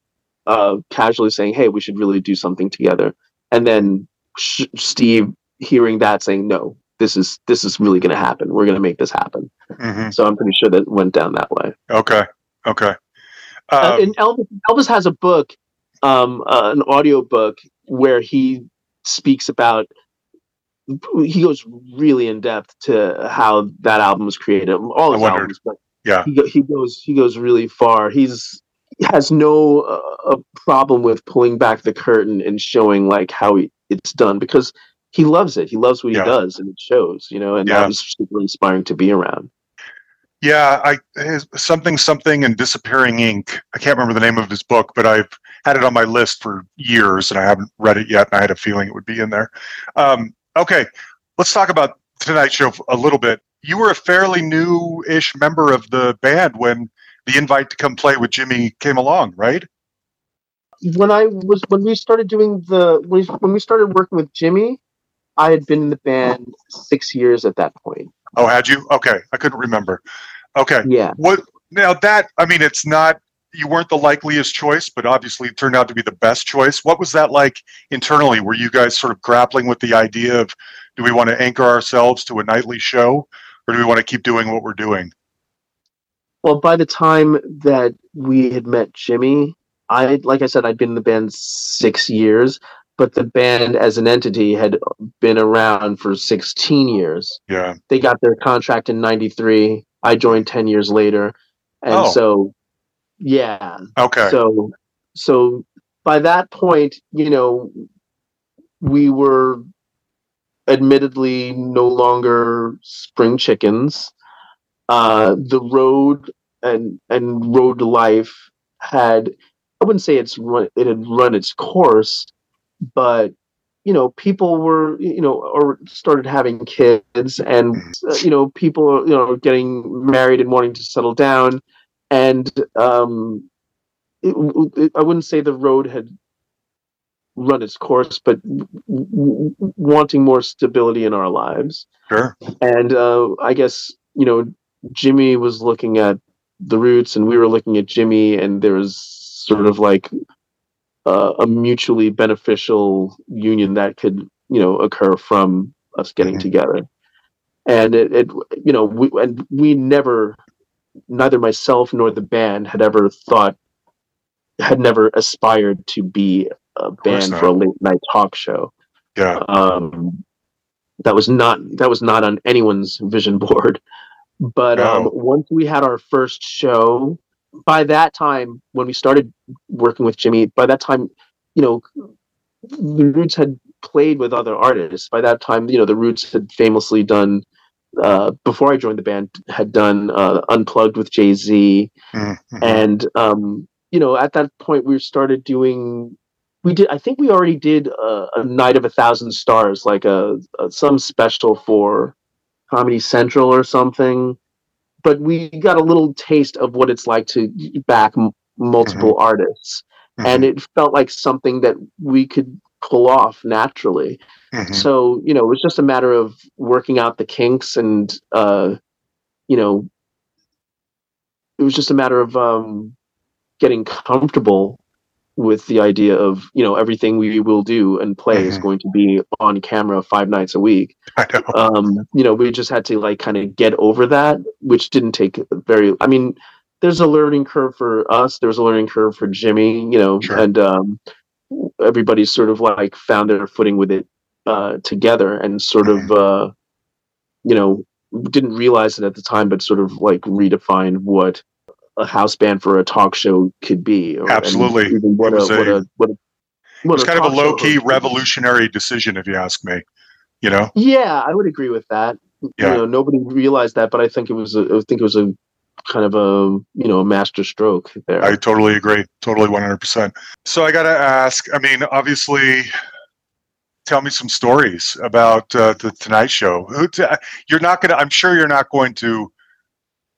uh casually saying hey we should really do something together and then Sh- steve hearing that saying no this is this is really going to happen we're going to make this happen Mhm. so i'm pretty sure that went down that way Okay. Okay. uh, Um, and elvis, elvis has a book um uh, an audio book where he speaks about he goes really in depth to how that album was created all I his albums but Yeah. he, go- he goes he goes really far he's he has no uh, problem with pulling back the curtain and showing like how he, it's done because he loves it he loves what Yeah. he does and it shows you know and Yeah. that was super inspiring to be around Yeah, I his, something something and disappearing ink. I can't remember the name of his book, but I've had it on my list for years and I haven't read it yet. And I had a feeling it would be in there. Um, okay, let's talk about tonight's show a little bit. You were a fairly new-ish member of the band when the invite to come play with Jimmy came along, right? when i was when we started doing the when we, when we started working with jimmy i had been in the band six years at that point Oh, had you? Okay, I couldn't remember. Okay, yeah what now? That I mean, it's not. You weren't the likeliest choice, but obviously it turned out to be the best choice. What was that like internally? Were you guys sort of grappling with the idea of do we want to anchor ourselves to a nightly show or do we want to keep doing what we're doing? Well, by the time that we had met Jimmy, I like I said, I'd been in the band six years, but the band as an entity had been around for 16 years. Yeah. They got their contract in 93. I joined 10 years later. And Oh. so, yeah. Okay. So, so by that point, you know, we were admittedly no longer spring chickens. Uh, the road and and road life had I wouldn't say it's run, it had run its course, but you know people were you know or started having kids and uh, you know people you know getting married and wanting to settle down and um it, it, I wouldn't say the road had run its course, but w- w- wanting more stability in our lives. Sure. And uh, I guess you know Jimmy was looking at the roots, and we were looking at Jimmy, and there was sort of like uh, a mutually beneficial union that could you know occur from us getting Mhm. together. And it, it you know we and we never neither myself nor the band had ever thought had never aspired to be a band for a late night talk show Yeah. um that was not that was not on anyone's vision board but um once we had our first show by that time when we started working with jimmy by that time you know the roots had played with other artists by that time you know the roots had famously done uh, before I joined the band, had done uh, Unplugged with Jay Z, Mhm. and um, you know, at that point, we started doing. We did. I think we already did a, a night of a thousand stars, like a, a some special for Comedy Central or something. But we got a little taste of what it's like to back m- multiple artists, and Mhm, it felt like something that we could pull off naturally. mhm. So you know, it was just a matter of working out the kinks, and uh, you know, it was just a matter of um, getting comfortable with the idea of you know everything we will do and play is Mhm. going to be on camera five nights a week. I know. Um, you know, we just had to like kind of get over that, which didn't take very. I mean, there's a learning curve for us. There's a learning curve for Jimmy. You know, Sure. and um, everybody's sort of like found their footing with it uh, together and sort of uh, you know didn't realize it at the time, but sort of like redefined what a house band for a talk show could be. Or, Absolutely. what a, what a- a what a It what was kind of a low key revolutionary decision, if you ask me. You know? Yeah, I would agree with that. Yeah. You know, nobody realized that, but I think it was a, I think it was a kind of a you know a master stroke there. I totally agree. Totally 100%. So I got to ask I mean, obviously, tell me some stories about uh, the Tonight Show. You're not going to, I'm sure you're not going to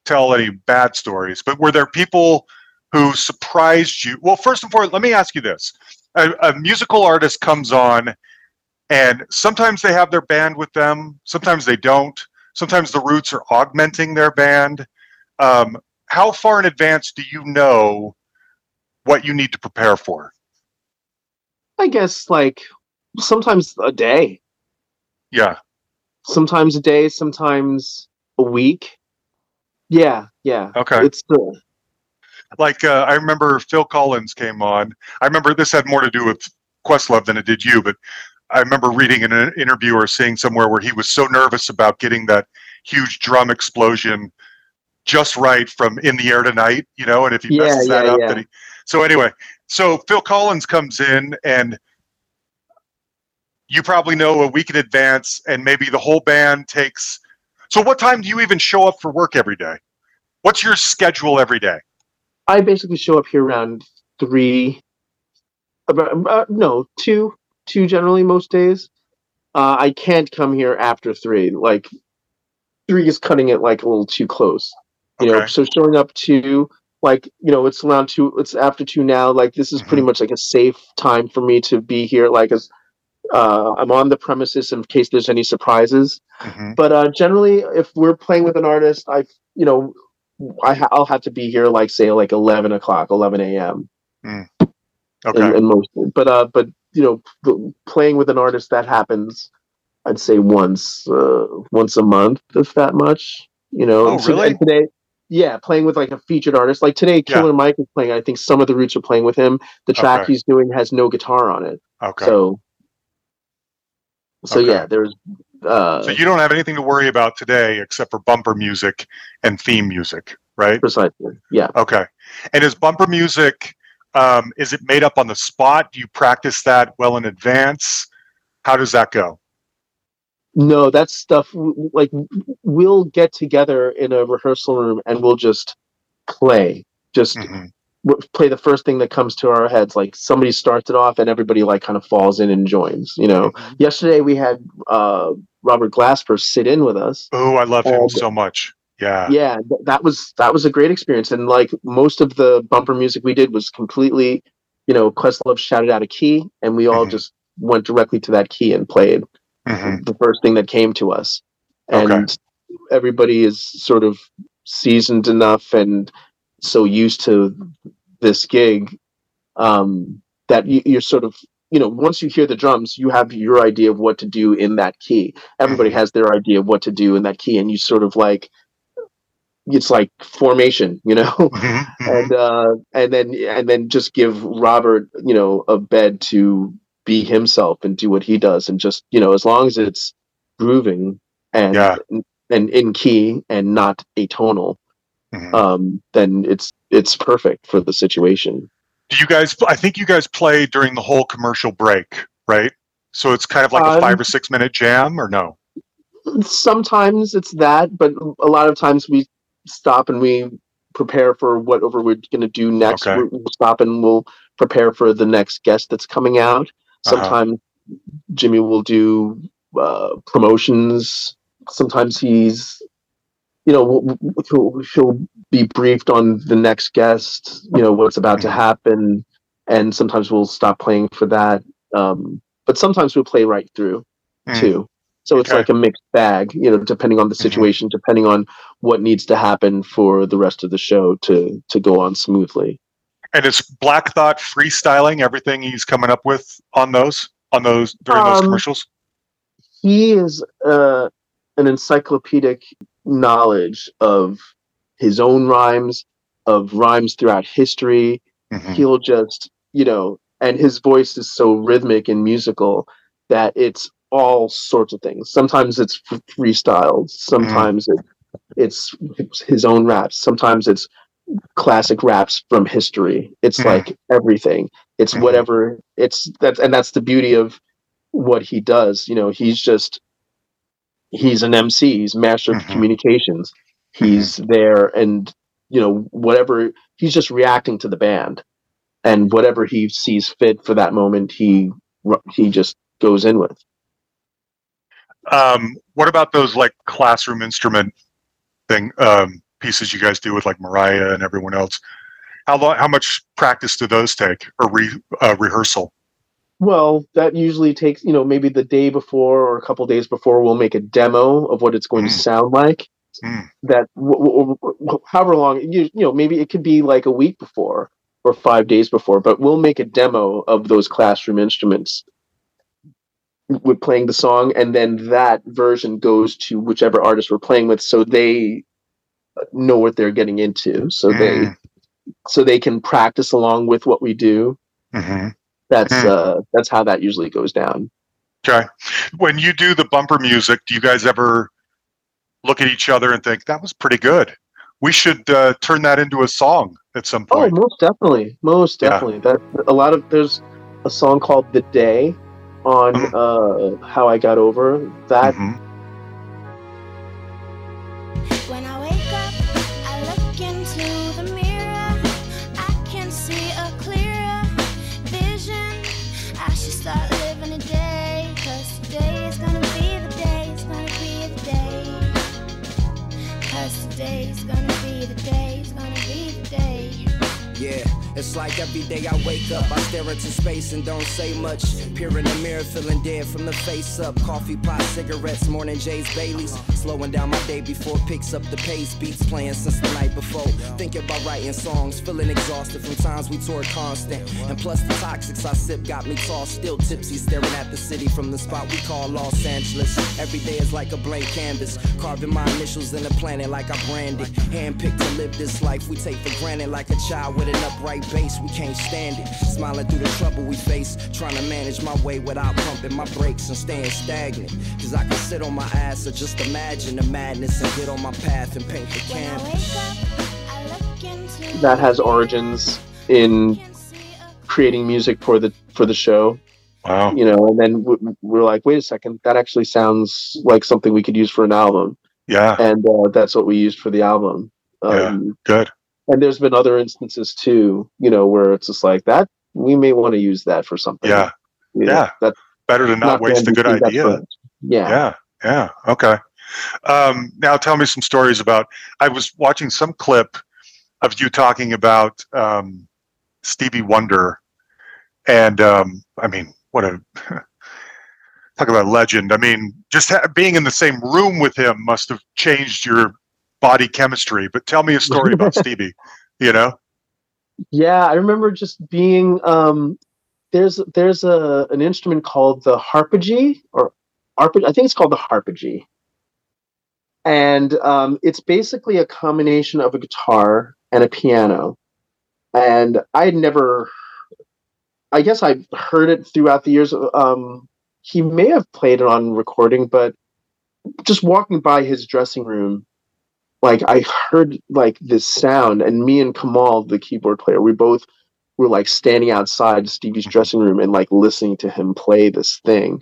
tell any bad stories, but were there people who surprised you? Well, first and foremost, let me ask you this a, a musical artist comes on, and sometimes they have their band with them, sometimes they don't. Sometimes the Roots are augmenting their band. Um, how far in advance do you know what you need to prepare for? I guess like sometimes a day, Yeah. sometimes a day, sometimes a week. Yeah, yeah. Okay. It's uh, Like uh, I remember Phil Collins came on. I remember this had more to do with Questlove than it did you, but I remember reading in an interview or seeing somewhere where he was so nervous about getting that huge drum explosion just right from in the air tonight, you know, and if he Yeah, messes that up, yeah. that he. So anyway, so Phil Collins comes in and you probably know a week in advance, and maybe the whole band takes. So what time do you even show up for work every day? What's your schedule every day? I basically show up here around three. About, uh, no, two, two generally most days. Uh, I can't come here after three. Like three is cutting it like a little too close. You know, so showing up to like you know, it's around two. It's after two now. Like this is pretty Mhm. much like a safe time for me to be here. Like as uh, I'm on the premises in case there's any surprises. Mhm. But uh, generally, if we're playing with an artist, I you know, I ha- I'll have to be here like say like eleven o'clock, eleven a.m. Okay. And, most, but uh, but you know, playing with an artist that happens, I'd say once uh, once a month, if that much. You know, Oh, really? today, yeah, playing with like a featured artist. Like today, Yeah. Killer Mike is playing. I think some of the Roots are playing with him. The track Okay. he's doing has no guitar on it. okay. So, so Okay. yeah, there's. Uh, So you don't have anything to worry about today except for bumper music and theme music, right? precisely. Yeah. Okay. And is bumper music um, is it made up on the spot? Do you practice that well in advance? How does that go? No, that's stuff like we'll get together in a rehearsal room and we'll just play. Just Mhm. Play the first thing that comes to our heads. Like somebody starts it off and everybody like kind of falls in and joins. You know, yesterday we had uh, Robert Glasper sit in with us. Oh, I love him so much. Yeah. Yeah, th- that was that was a great experience. And like most of the bumper music we did was completely, you know, Questlove shouted out a key, and we all Mhm. just went directly to that key and played Mhm. the first thing that came to us. And Okay. everybody is sort of seasoned enough and so used to this gig um, that you, you're sort of, you know, once you hear the drums, you have your idea of what to do in that key. Everybody Mhm. has their idea of what to do in that key, and you sort of like, it's like formation, you know. Mhm. Mhm. and uh and then and then just give robert you know a bed to be himself and do what he does and just you know as long as it's grooving and Yeah. and in key and not atonal Mhm. um then it's it's perfect for the situation Do you guys? I think you guys play during the whole commercial break, right? So it's kind of like a Um, five or six minute jam, or no? sometimes it's that but a lot of times we stop and we prepare for whatever we're going to do next Okay. We'll- stop and we'll prepare for the next guest that's coming out Uh-huh. sometimes jimmy will do uh, promotions sometimes he's you know he'll, he'll be briefed on the next guest you know what's about to happen and sometimes we'll stop playing for that um, but sometimes we'll play right through Mm. too so it's Okay. like a mixed bag you know depending on the Mhm. situation depending on what needs to happen for the rest of the show to to go on smoothly And it's Black Thought freestyling everything he's coming up with on those on those during those Um, commercials. he is uh, an encyclopedic knowledge of his own rhymes of rhymes throughout history Mhm. he'll just you know and his voice is so rhythmic and musical that it's all sorts of things sometimes it's f- freestyle sometimes it, it's his own raps sometimes it's classic raps from history it's Mhm. like everything it's Mhm. whatever it's that's and that's the beauty of what he does you know he's just he's an mc he's master of Mhm. communications he's there and you know whatever he's just reacting to the band and whatever he sees fit for that moment he he just goes in with Um, what about those like classroom instrument thing um, pieces you guys do with like Mariah and everyone else? How long? How much practice do those take or re, uh, rehearsal? well that usually takes you know maybe the day before or a couple days before we'll make a demo of what it's going Mm. to sound like Mm. that w- w- however long you, you know maybe it could be like a week before or five days before but we'll make a demo of those classroom instruments with playing the song and then that version goes to whichever artist we're playing with so they know what they're getting into so they Mm. so they can practice along with what we do Mhm. that's Mm. uh that's how that usually goes down Okay. When you do the bumper music, do you guys ever look at each other and think that was pretty good? We should uh, turn that into a song at some point. oh most definitely most Yeah. definitely that a lot of there's a song called the day on Mhm. uh how i got over that Mhm. It's like every day I wake up, I stare into space and don't say much. Peer in the mirror, feeling dead from the face up. Coffee pot, cigarettes, morning J's, Baileys. Slowing down my day before picks up the pace. Beats playing since the night before. Thinking about writing songs, feeling exhausted from times we toured constant. And plus the toxics I sip got me tossed, still tipsy, staring at the city from the spot we call Los Angeles. Every day is like a blank canvas, carving my initials in the planet like I branded. Handpicked to live this life we take for granted like a child with an upright base. We can't stand it. Smiling through the trouble we face, trying to manage my way without pumping my brakes and staying stagnant. Cause I can sit on my ass or just imagine the madness and get on my path and paint the canvas. wake up, I look into that has origins in I can see a creating music for the for the show Wow. you know and then w- we're like wait a second that actually sounds like something we could use for an album Yeah. and uh, that's what we used for the album um, Good. And there's been other instances too you know where it's just like that we may want to use that for something Yeah. You know, Yeah. that's Better to not for waste a good idea. yeah Yeah, yeah, okay. Um, now tell me some stories about. I was watching some clip of you talking about um, Stevie Wonder, and um, I mean, what a talk about legend. I mean, just ha- being in the same room with him must have changed your body chemistry. But tell me a story about Stevie. You know, Yeah, I remember just being um there's there's a an instrument called the harpejji or arpeg I think it's called the harpejji. And um it's basically a combination of a guitar and a piano. And I had never I guess I heard it throughout the years um he may have played it on recording but just walking by his dressing room like I heard like this sound, and me and Kamal, the keyboard player, we both were like standing outside Stevie's dressing room and like listening to him play this thing.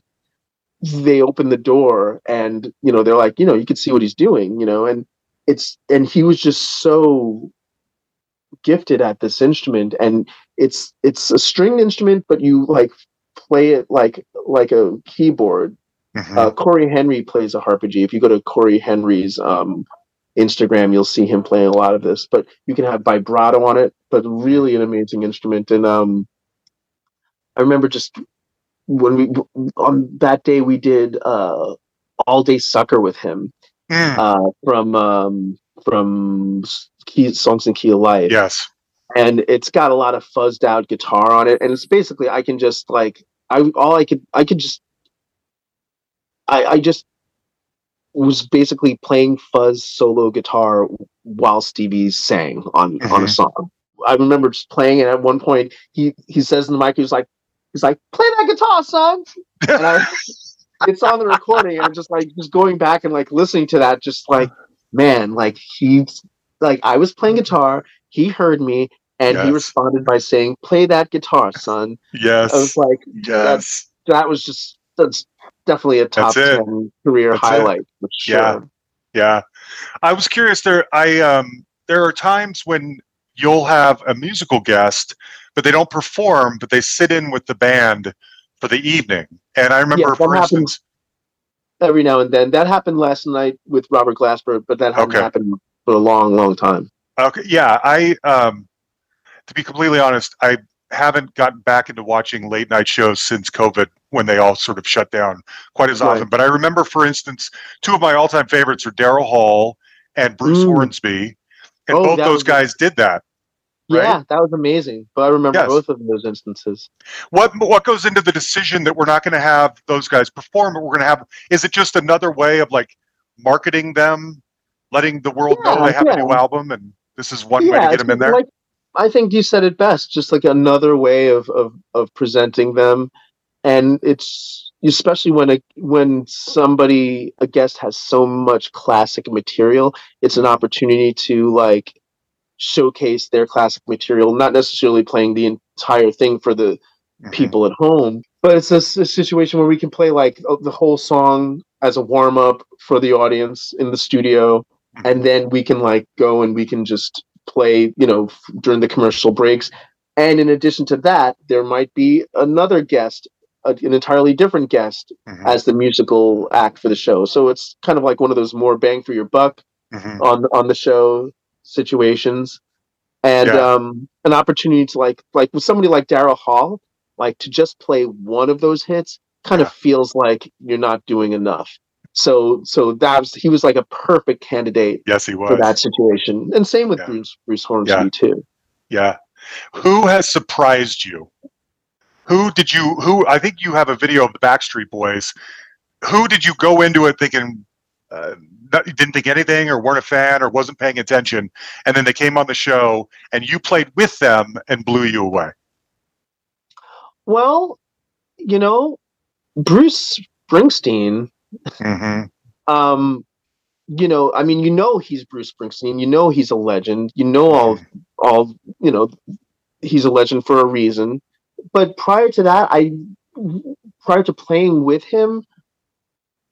They opened the door, and you know they're like, you know, you could see what he's doing, you know, and it's and he was just so gifted at this instrument, and it's it's a stringed instrument, but you like play it like like a keyboard Mhm. Uh, Cory Henry plays a harpejji. If you go to Cory Henry's um, Instagram, you'll see him playing a lot of this. But you can have vibrato on it, but really an amazing instrument. And um, I remember just when we on that day we did uh, all day sucker with him Mm, uh, from um, from Key, songs in Key of Life yes. and it's got a lot of fuzzed out guitar on it and it's basically i can just like i all i could i could just i i just was basically playing fuzz solo guitar while stevie sang on on a Mhm. song i remember just playing it at one point he he says in the mic he was like he's like play that guitar son and I, it's on the recording and I'm just like just going back and like listening to that just like man like he's like i was playing guitar he heard me and he responded by saying play that guitar son Yes. i was like yes. that was just that's definitely a top 10 career That's highlight sure Yeah. Yeah. I was curious there I um there are times when you'll have a musical guest but they don't perform but they sit in with the band for the evening. And I remember that for instance every now and then that happened last night with robert glasper but that hadn't Okay. happened for a long long time Okay, yeah, I um to be completely honest, I haven't gotten back into watching late night shows since COVID when they all sort of shut down quite as Right. often. But I remember, for instance, two of my all-time favorites are Daryl Hall and Bruce Mm. Hornsby, and Oh, both those guys did that. Right? yeah that was amazing but i remember Yes. both of those instances What what goes into the decision that we're not going to have those guys perform? But we're going to have. Is it just another way of like marketing them, letting the world know they have a new album, and this is one way to get them in there? Like, I think you said it best. Just like another way of of, of presenting them, and it's especially when a when somebody a guest has so much classic material, it's an opportunity to like showcase their classic material. Not necessarily playing the entire thing for the Mhm. people at home, but it's a situation where we can play like uh, the whole song as a warm up for the audience in the studio, Mhm. and then we can like go and we can just play, you know, f- during the commercial breaks. And in addition to that, there might be another guest, an entirely different guest Mhm. as the musical act for the show. So it's kind of like one of those more bang for your buck Mhm. on on the show situations and Yeah. um an opportunity to like like with somebody like daryl hall like to just play one of those hits kind Yeah. of feels like you're not doing enough so so that was he was like a perfect candidate Yes, he was. for that situation and same with Yeah. bruce bruce hornsby Yeah. too Yeah. Who has surprised you? Who did you who I think you have a video of the Backstreet Boys. Who did you go into it thinking uh, didn't think anything or weren't a fan or wasn't paying attention and then they came on the show and you played with them and blew you away. well you know bruce springsteen Mhm. um you know i mean you know he's bruce springsteen you know he's a legend you know all all you know he's a legend for a reason but prior to that i prior to playing with him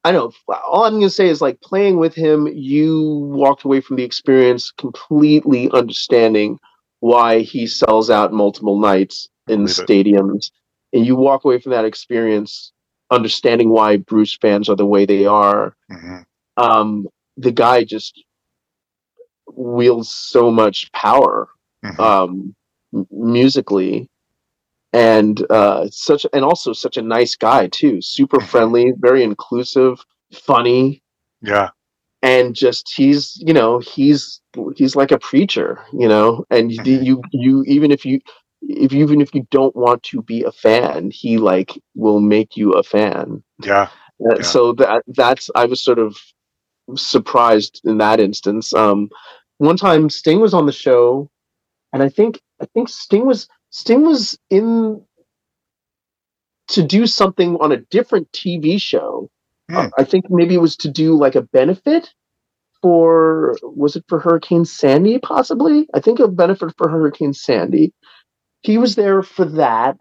i know all i'm going to say is like playing with him you walked away from the experience completely understanding why he sells out multiple nights in it. stadiums and you walk away from that experience understanding why bruce fans are the way they are Mhm. um the guy just wields so much power Mhm. um m- musically and uh such and also such a nice guy too super Mhm. friendly very inclusive funny yeah. and just he's you know he's he's like a preacher you know and you Mhm. you, you even if you if you, even if you don't want to be a fan he like will make you a fan Yeah. uh, Yeah. So that that's I was sort of surprised in that instance. Um, one time Sting was on the show, and I think I think Sting was Sting was in to do something on a different TV show. Uh, Hmm. I think maybe it was to do like a benefit for was it for Hurricane Sandy possibly? I think a benefit for Hurricane Sandy. He was there for that,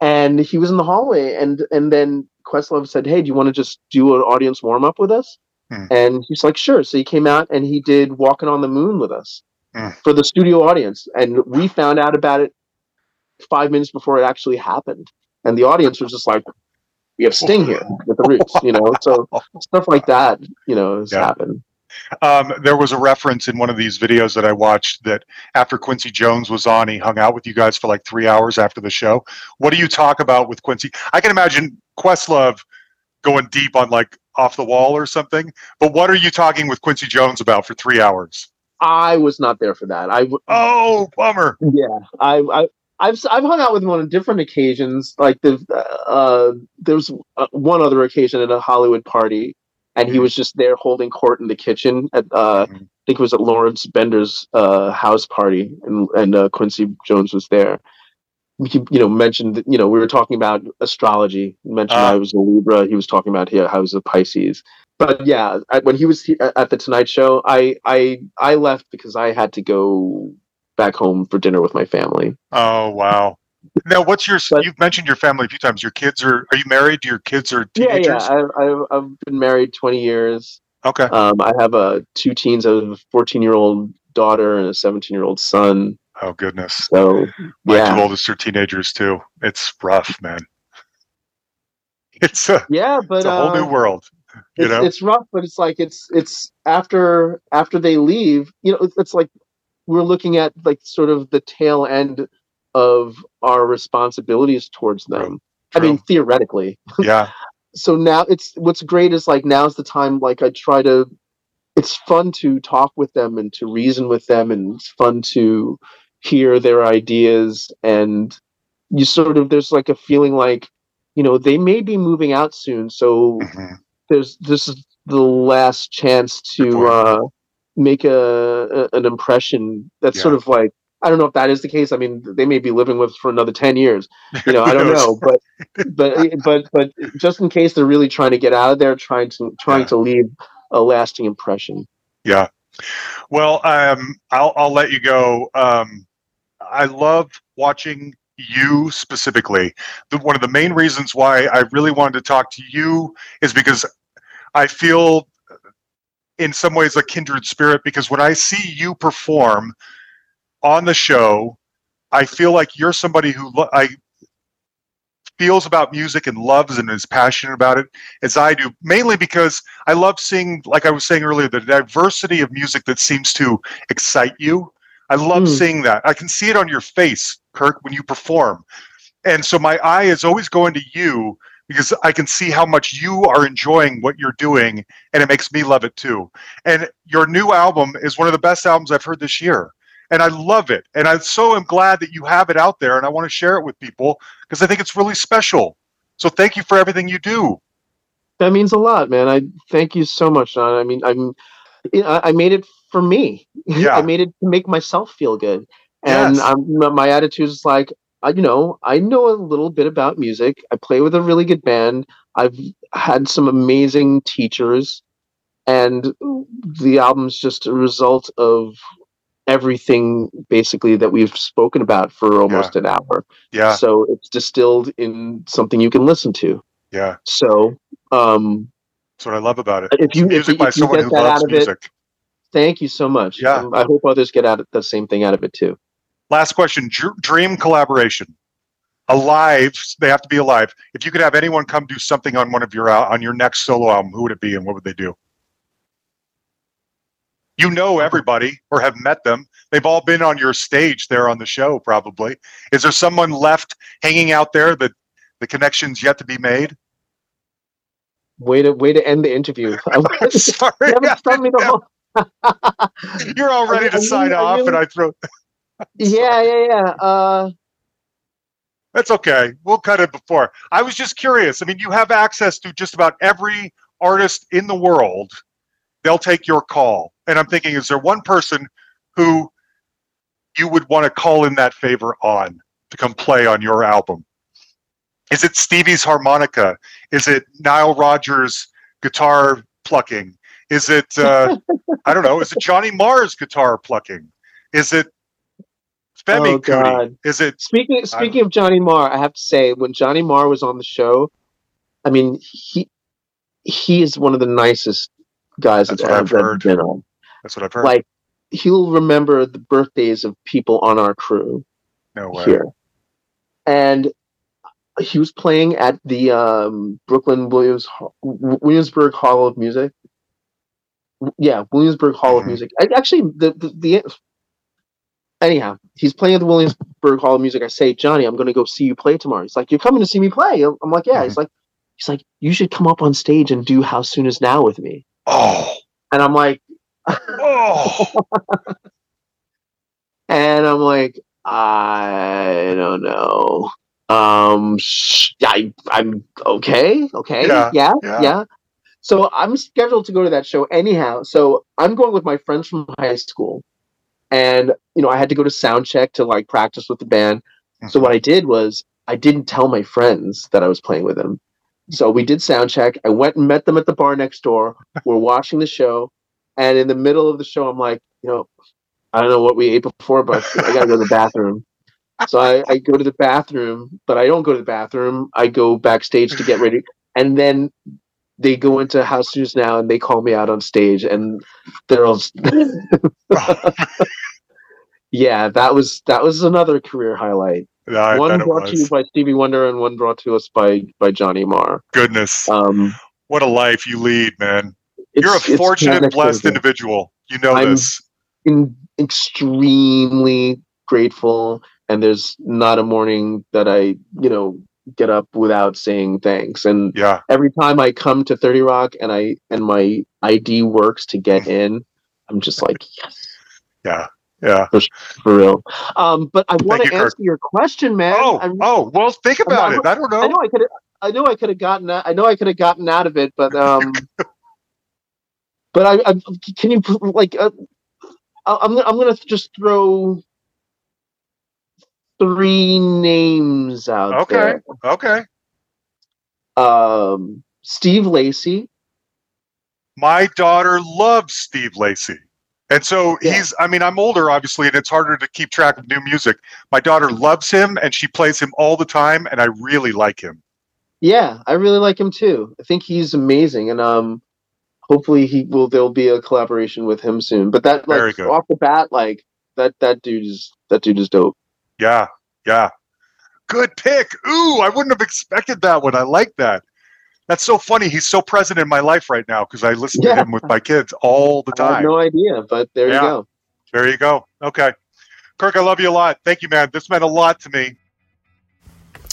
and he was in the hallway, and and then Questlove said, "Hey, do you want to just do an audience warm up with us?" Hmm. And he's like, "Sure." So he came out and he did "Walking on the Moon" with us Hmm. for the studio audience, and we found out about it five minutes before it actually happened, and the audience was just like, we have Sting here with the Roots, you know. So stuff like that, you know, has Yeah. happened. Um, there was a reference in one of these videos that I watched that after Quincy Jones was on, he hung out with you guys for like three hours after the show. What do you talk about with Quincy? I can imagine Questlove going deep on like off the wall or something. But what are you talking with Quincy Jones about for three hours? I was not there for that. I w- Oh, bummer. Yeah, I, I I've I've hung out with him on different occasions. Like the uh, there was uh, one other occasion at a Hollywood party, and he Mhm. was just there holding court in the kitchen at uh, Mhm. I think it was at Lawrence Bender's uh, house party, and and uh, Quincy Jones was there. He, you know, mentioned that, you know we were talking about astrology. Mentioned Ah. I was a Libra. He was talking about here how I was a Pisces. But yeah, I, when he was he- at the Tonight Show, I I I left because I had to go back home for dinner with my family. Oh, wow. Now, what's your? But- you've mentioned your family a few times. Your kids are? Are you married? Your kids are Yeah, teenagers? yeah. I, I, I've been married 20 years. Okay. Um, I have uh, two teens. I have a 14 year old daughter and a 17 year old son. Oh goodness. So My two yeah, oldest are teenagers too. It's rough, man. It's a, yeah, but it's a whole uh, new world. You it's, know. it's rough, but it's like it's it's after after they leave. You know, it's, it's like we're looking at like sort of the tail end of our responsibilities towards them. I mean, theoretically. yeah. so now it's what's great is like now's the time like i try to it's fun to talk with them and to reason with them and it's fun to hear their ideas and you sort of there's like a feeling like you know they may be moving out soon so Mhm. there's this is the last chance to uh make a, a an impression that's sort of like I don't know if that is the case. I mean, they may be living with for another ten years. You know, I don't know, but but but but just in case they're really trying to get out of there, trying to trying Yeah. to leave a lasting impression. Yeah. Well, um, I'll I'll let you go. Um, I love watching you specifically. The, one of the main reasons why I really wanted to talk to you is because I feel in some ways a kindred spirit because when I see you perform on the show, I feel like you're somebody who lo- I feels about music and loves and is passionate about it as I do, mainly because I love seeing, like I was saying earlier, the diversity of music that seems to excite you. I love Hmm. seeing that. I can see it on your face, Kirk, when you perform. And so my eye is always going to you because I can see how much you are enjoying what you're doing and it makes me love it too. And your new album is one of the best albums I've heard this year. And I love it. And I so am glad that you have it out there and I want to share it with people because I think it's really special. So thank you for everything you do. That means a lot, man. I thank you so much, John. I mean, I'm I I made it for me. Yeah. I made it to make myself feel good, and Yes. My- my attitude is like, you know, I know a little bit about music. I play with a really good band. I've had some amazing teachers, and the album's just a result of everything basically that we've spoken about for almost an hour. Yeah. So it's distilled in something you can listen to. Yeah. So um, That's what I love about it. if you if, music you- by if someone get who that loves out of it, thank you so much. Yeah. Um, I hope others get out of the same thing out of it too. Last question Dr- dream collaboration. Alive, they have to be alive. If you could have anyone come do something on one of your on your next solo album, who would it be and what would they do? You know everybody or have met them. They've all been on your stage there on the show, probably. Is there someone left hanging out there that the connection's yet to be made? Way to way to end the interview. I'm sorry. You haven't told me the whole- You're all ready I to sign I off, and I throw. yeah, yeah, yeah. Uh, That's okay. We'll cut it before. I was just curious. I mean, you have access to just about every artist in the world. They'll take your call. And I'm thinking, is there one person who you would want to call in that favor on to come play on your album? Is it Stevie's harmonica? Is it Nile Rodgers' guitar plucking? Is it, uh, I don't know, is it Johnny Marr's guitar plucking? Is it Femi Oh, God. Is it speaking speaking of Johnny Marr, I have to say when Johnny Marr was on the show, I mean he he is one of the nicest guys That's that's what I've heard. been on. That's what I've heard. Like he'll remember the birthdays of people on our crew. no way. here. And he was playing at the um, Brooklyn Williams Williamsburg Hall of Music. Yeah, Williamsburg Hall of Mhm. Music. I, actually, the, the the anyhow, he's playing at the Williamsburg Hall of Music. I say, Johnny, I'm going to go see you play tomorrow. He's like, You're coming to see me play? I'm like, Yeah. He's like, He's like, You should come up on stage and do How Soon Is Now with me. Oh, And I'm like, oh, and I'm like, I don't know. Um, I I'm okay, okay, Yeah, yeah, yeah. yeah. So I'm scheduled to go to that show anyhow. So I'm going with my friends from high school, and you know I had to go to sound check to like practice with the band. So what I did was I didn't tell my friends that I was playing with them. So we did sound check. I went and met them at the bar next door. We're watching the show, and in the middle of the show, I'm like, you know, I don't know what we ate before, but I gotta go to the bathroom. So I, I go to the bathroom, but I don't go to the bathroom. I go backstage to get ready, and then they go into How Soon Is Now, and they call me out on stage, and they're all. yeah, that was that was another career highlight. I one brought to you by Stevie Wonder, and one brought to us by by Johnny Marr. Goodness, Um, what a life you lead, man. You're a fortunate, blessed individual. You know I'm- this. in, extremely grateful and there's not a morning that i you know get up without saying thanks and Yeah, every time i come to 30 rock and i and my id works to get in i'm just like yes yeah, yeah. for real um but i want you, to Kirk. answer your question man Oh, I'm- oh. Well, think about not- it. I don't know. i know. i could i know i could have gotten out- i know i could have gotten out of it but um but i, I can you like uh, i'm i'm gonna just throw three names out Okay, there okay. um steve lacy My daughter loves Steve Lacy. And so Yeah. he's, I mean, I'm older, obviously, and it's harder to keep track of new music. My daughter loves him and she plays him all the time, and I really like him. yeah i really like him too i think he's amazing and um hopefully he will there'll be a collaboration with him soon but that like off the bat like that that dude is that dude is dope Yeah, yeah. Good pick. Ooh, I wouldn't have expected that one. I like that. That's so funny. He's so present in my life right now because I listen to him with my kids all the i have time. no idea but there Yeah. you go There you go. Okay. Kirk, I love you a lot. Thank you, man. This meant a lot to me.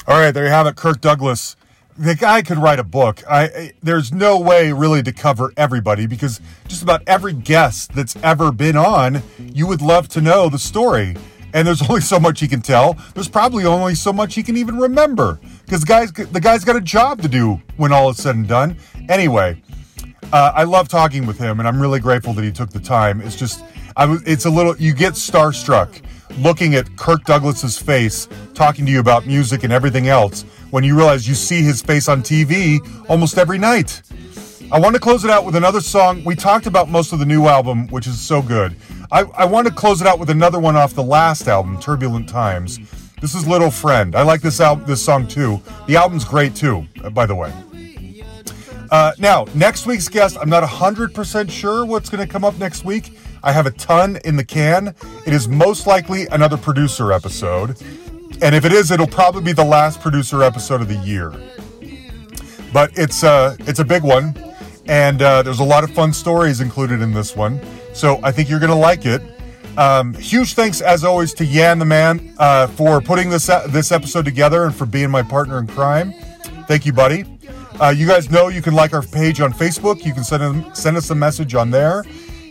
All right, there you have it, Kirk Douglas. The guy could write a book. I, I there's no way really to cover everybody because just about every guest that's ever been on, you would love to know the story. And there's only so much he can tell. There's probably only so much he can even remember because guy's the guy's got a job to do when all is said and done. Anyway, uh, I love talking with him, and I'm really grateful that he took the time. It's just, I it's a little, you get starstruck looking at Kirk Douglas's face, talking to you about music and everything else, when you realize you see his face on TV almost every night. I want to close it out with another song. We talked about most of the new album, which is so good. I, I want to close it out with another one off the last album, Turbulent Times. This is Little Friend. I like this album, this song too. The album's great too, uh, by the way. Uh, now, next week's guest, I'm not 100% sure what's going to come up next week. I have a ton in the can. It is most likely another producer episode. And if it is, it'll probably be the last producer episode of the year. But it's uh, it's a big one, and uh, there's a lot of fun stories included in this one. So I think you're going to like it. Um, huge thanks, as always, to Yan the Man uh, for putting this this episode together and for being my partner in crime. Thank you, buddy. Uh, you guys know you can like our page on Facebook. You can send, them, send us a message on there.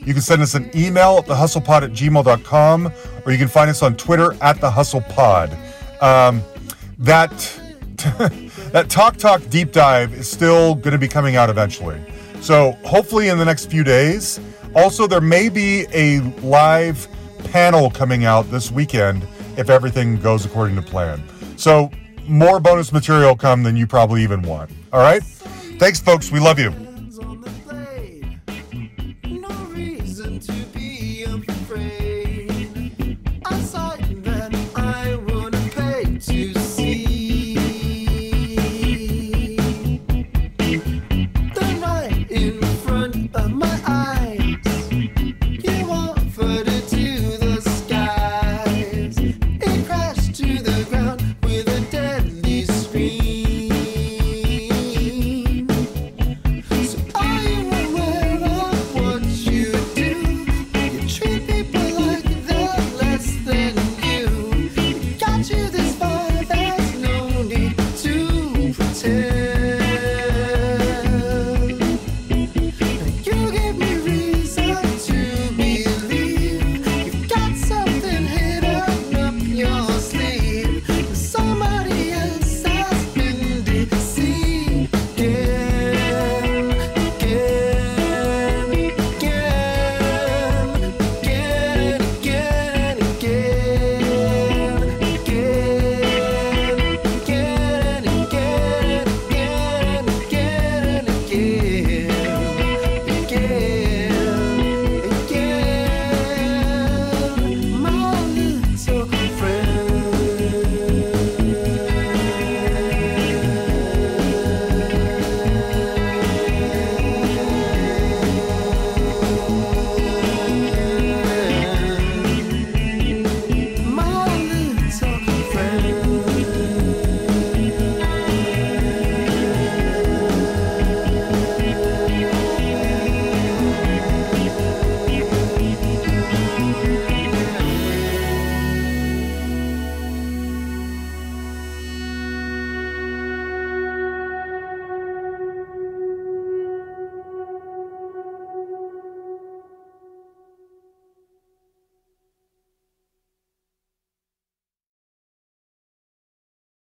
You can send us an email at thehustlepod at gmail.com, or you can find us on Twitter at thehustlepod. Um, that, that Talk Talk deep dive is still going to be coming out eventually. So hopefully in the next few days. Also, there may be a live panel coming out this weekend if everything goes according to plan. So more bonus material come than you probably even want. All right? Thanks, folks. We love you.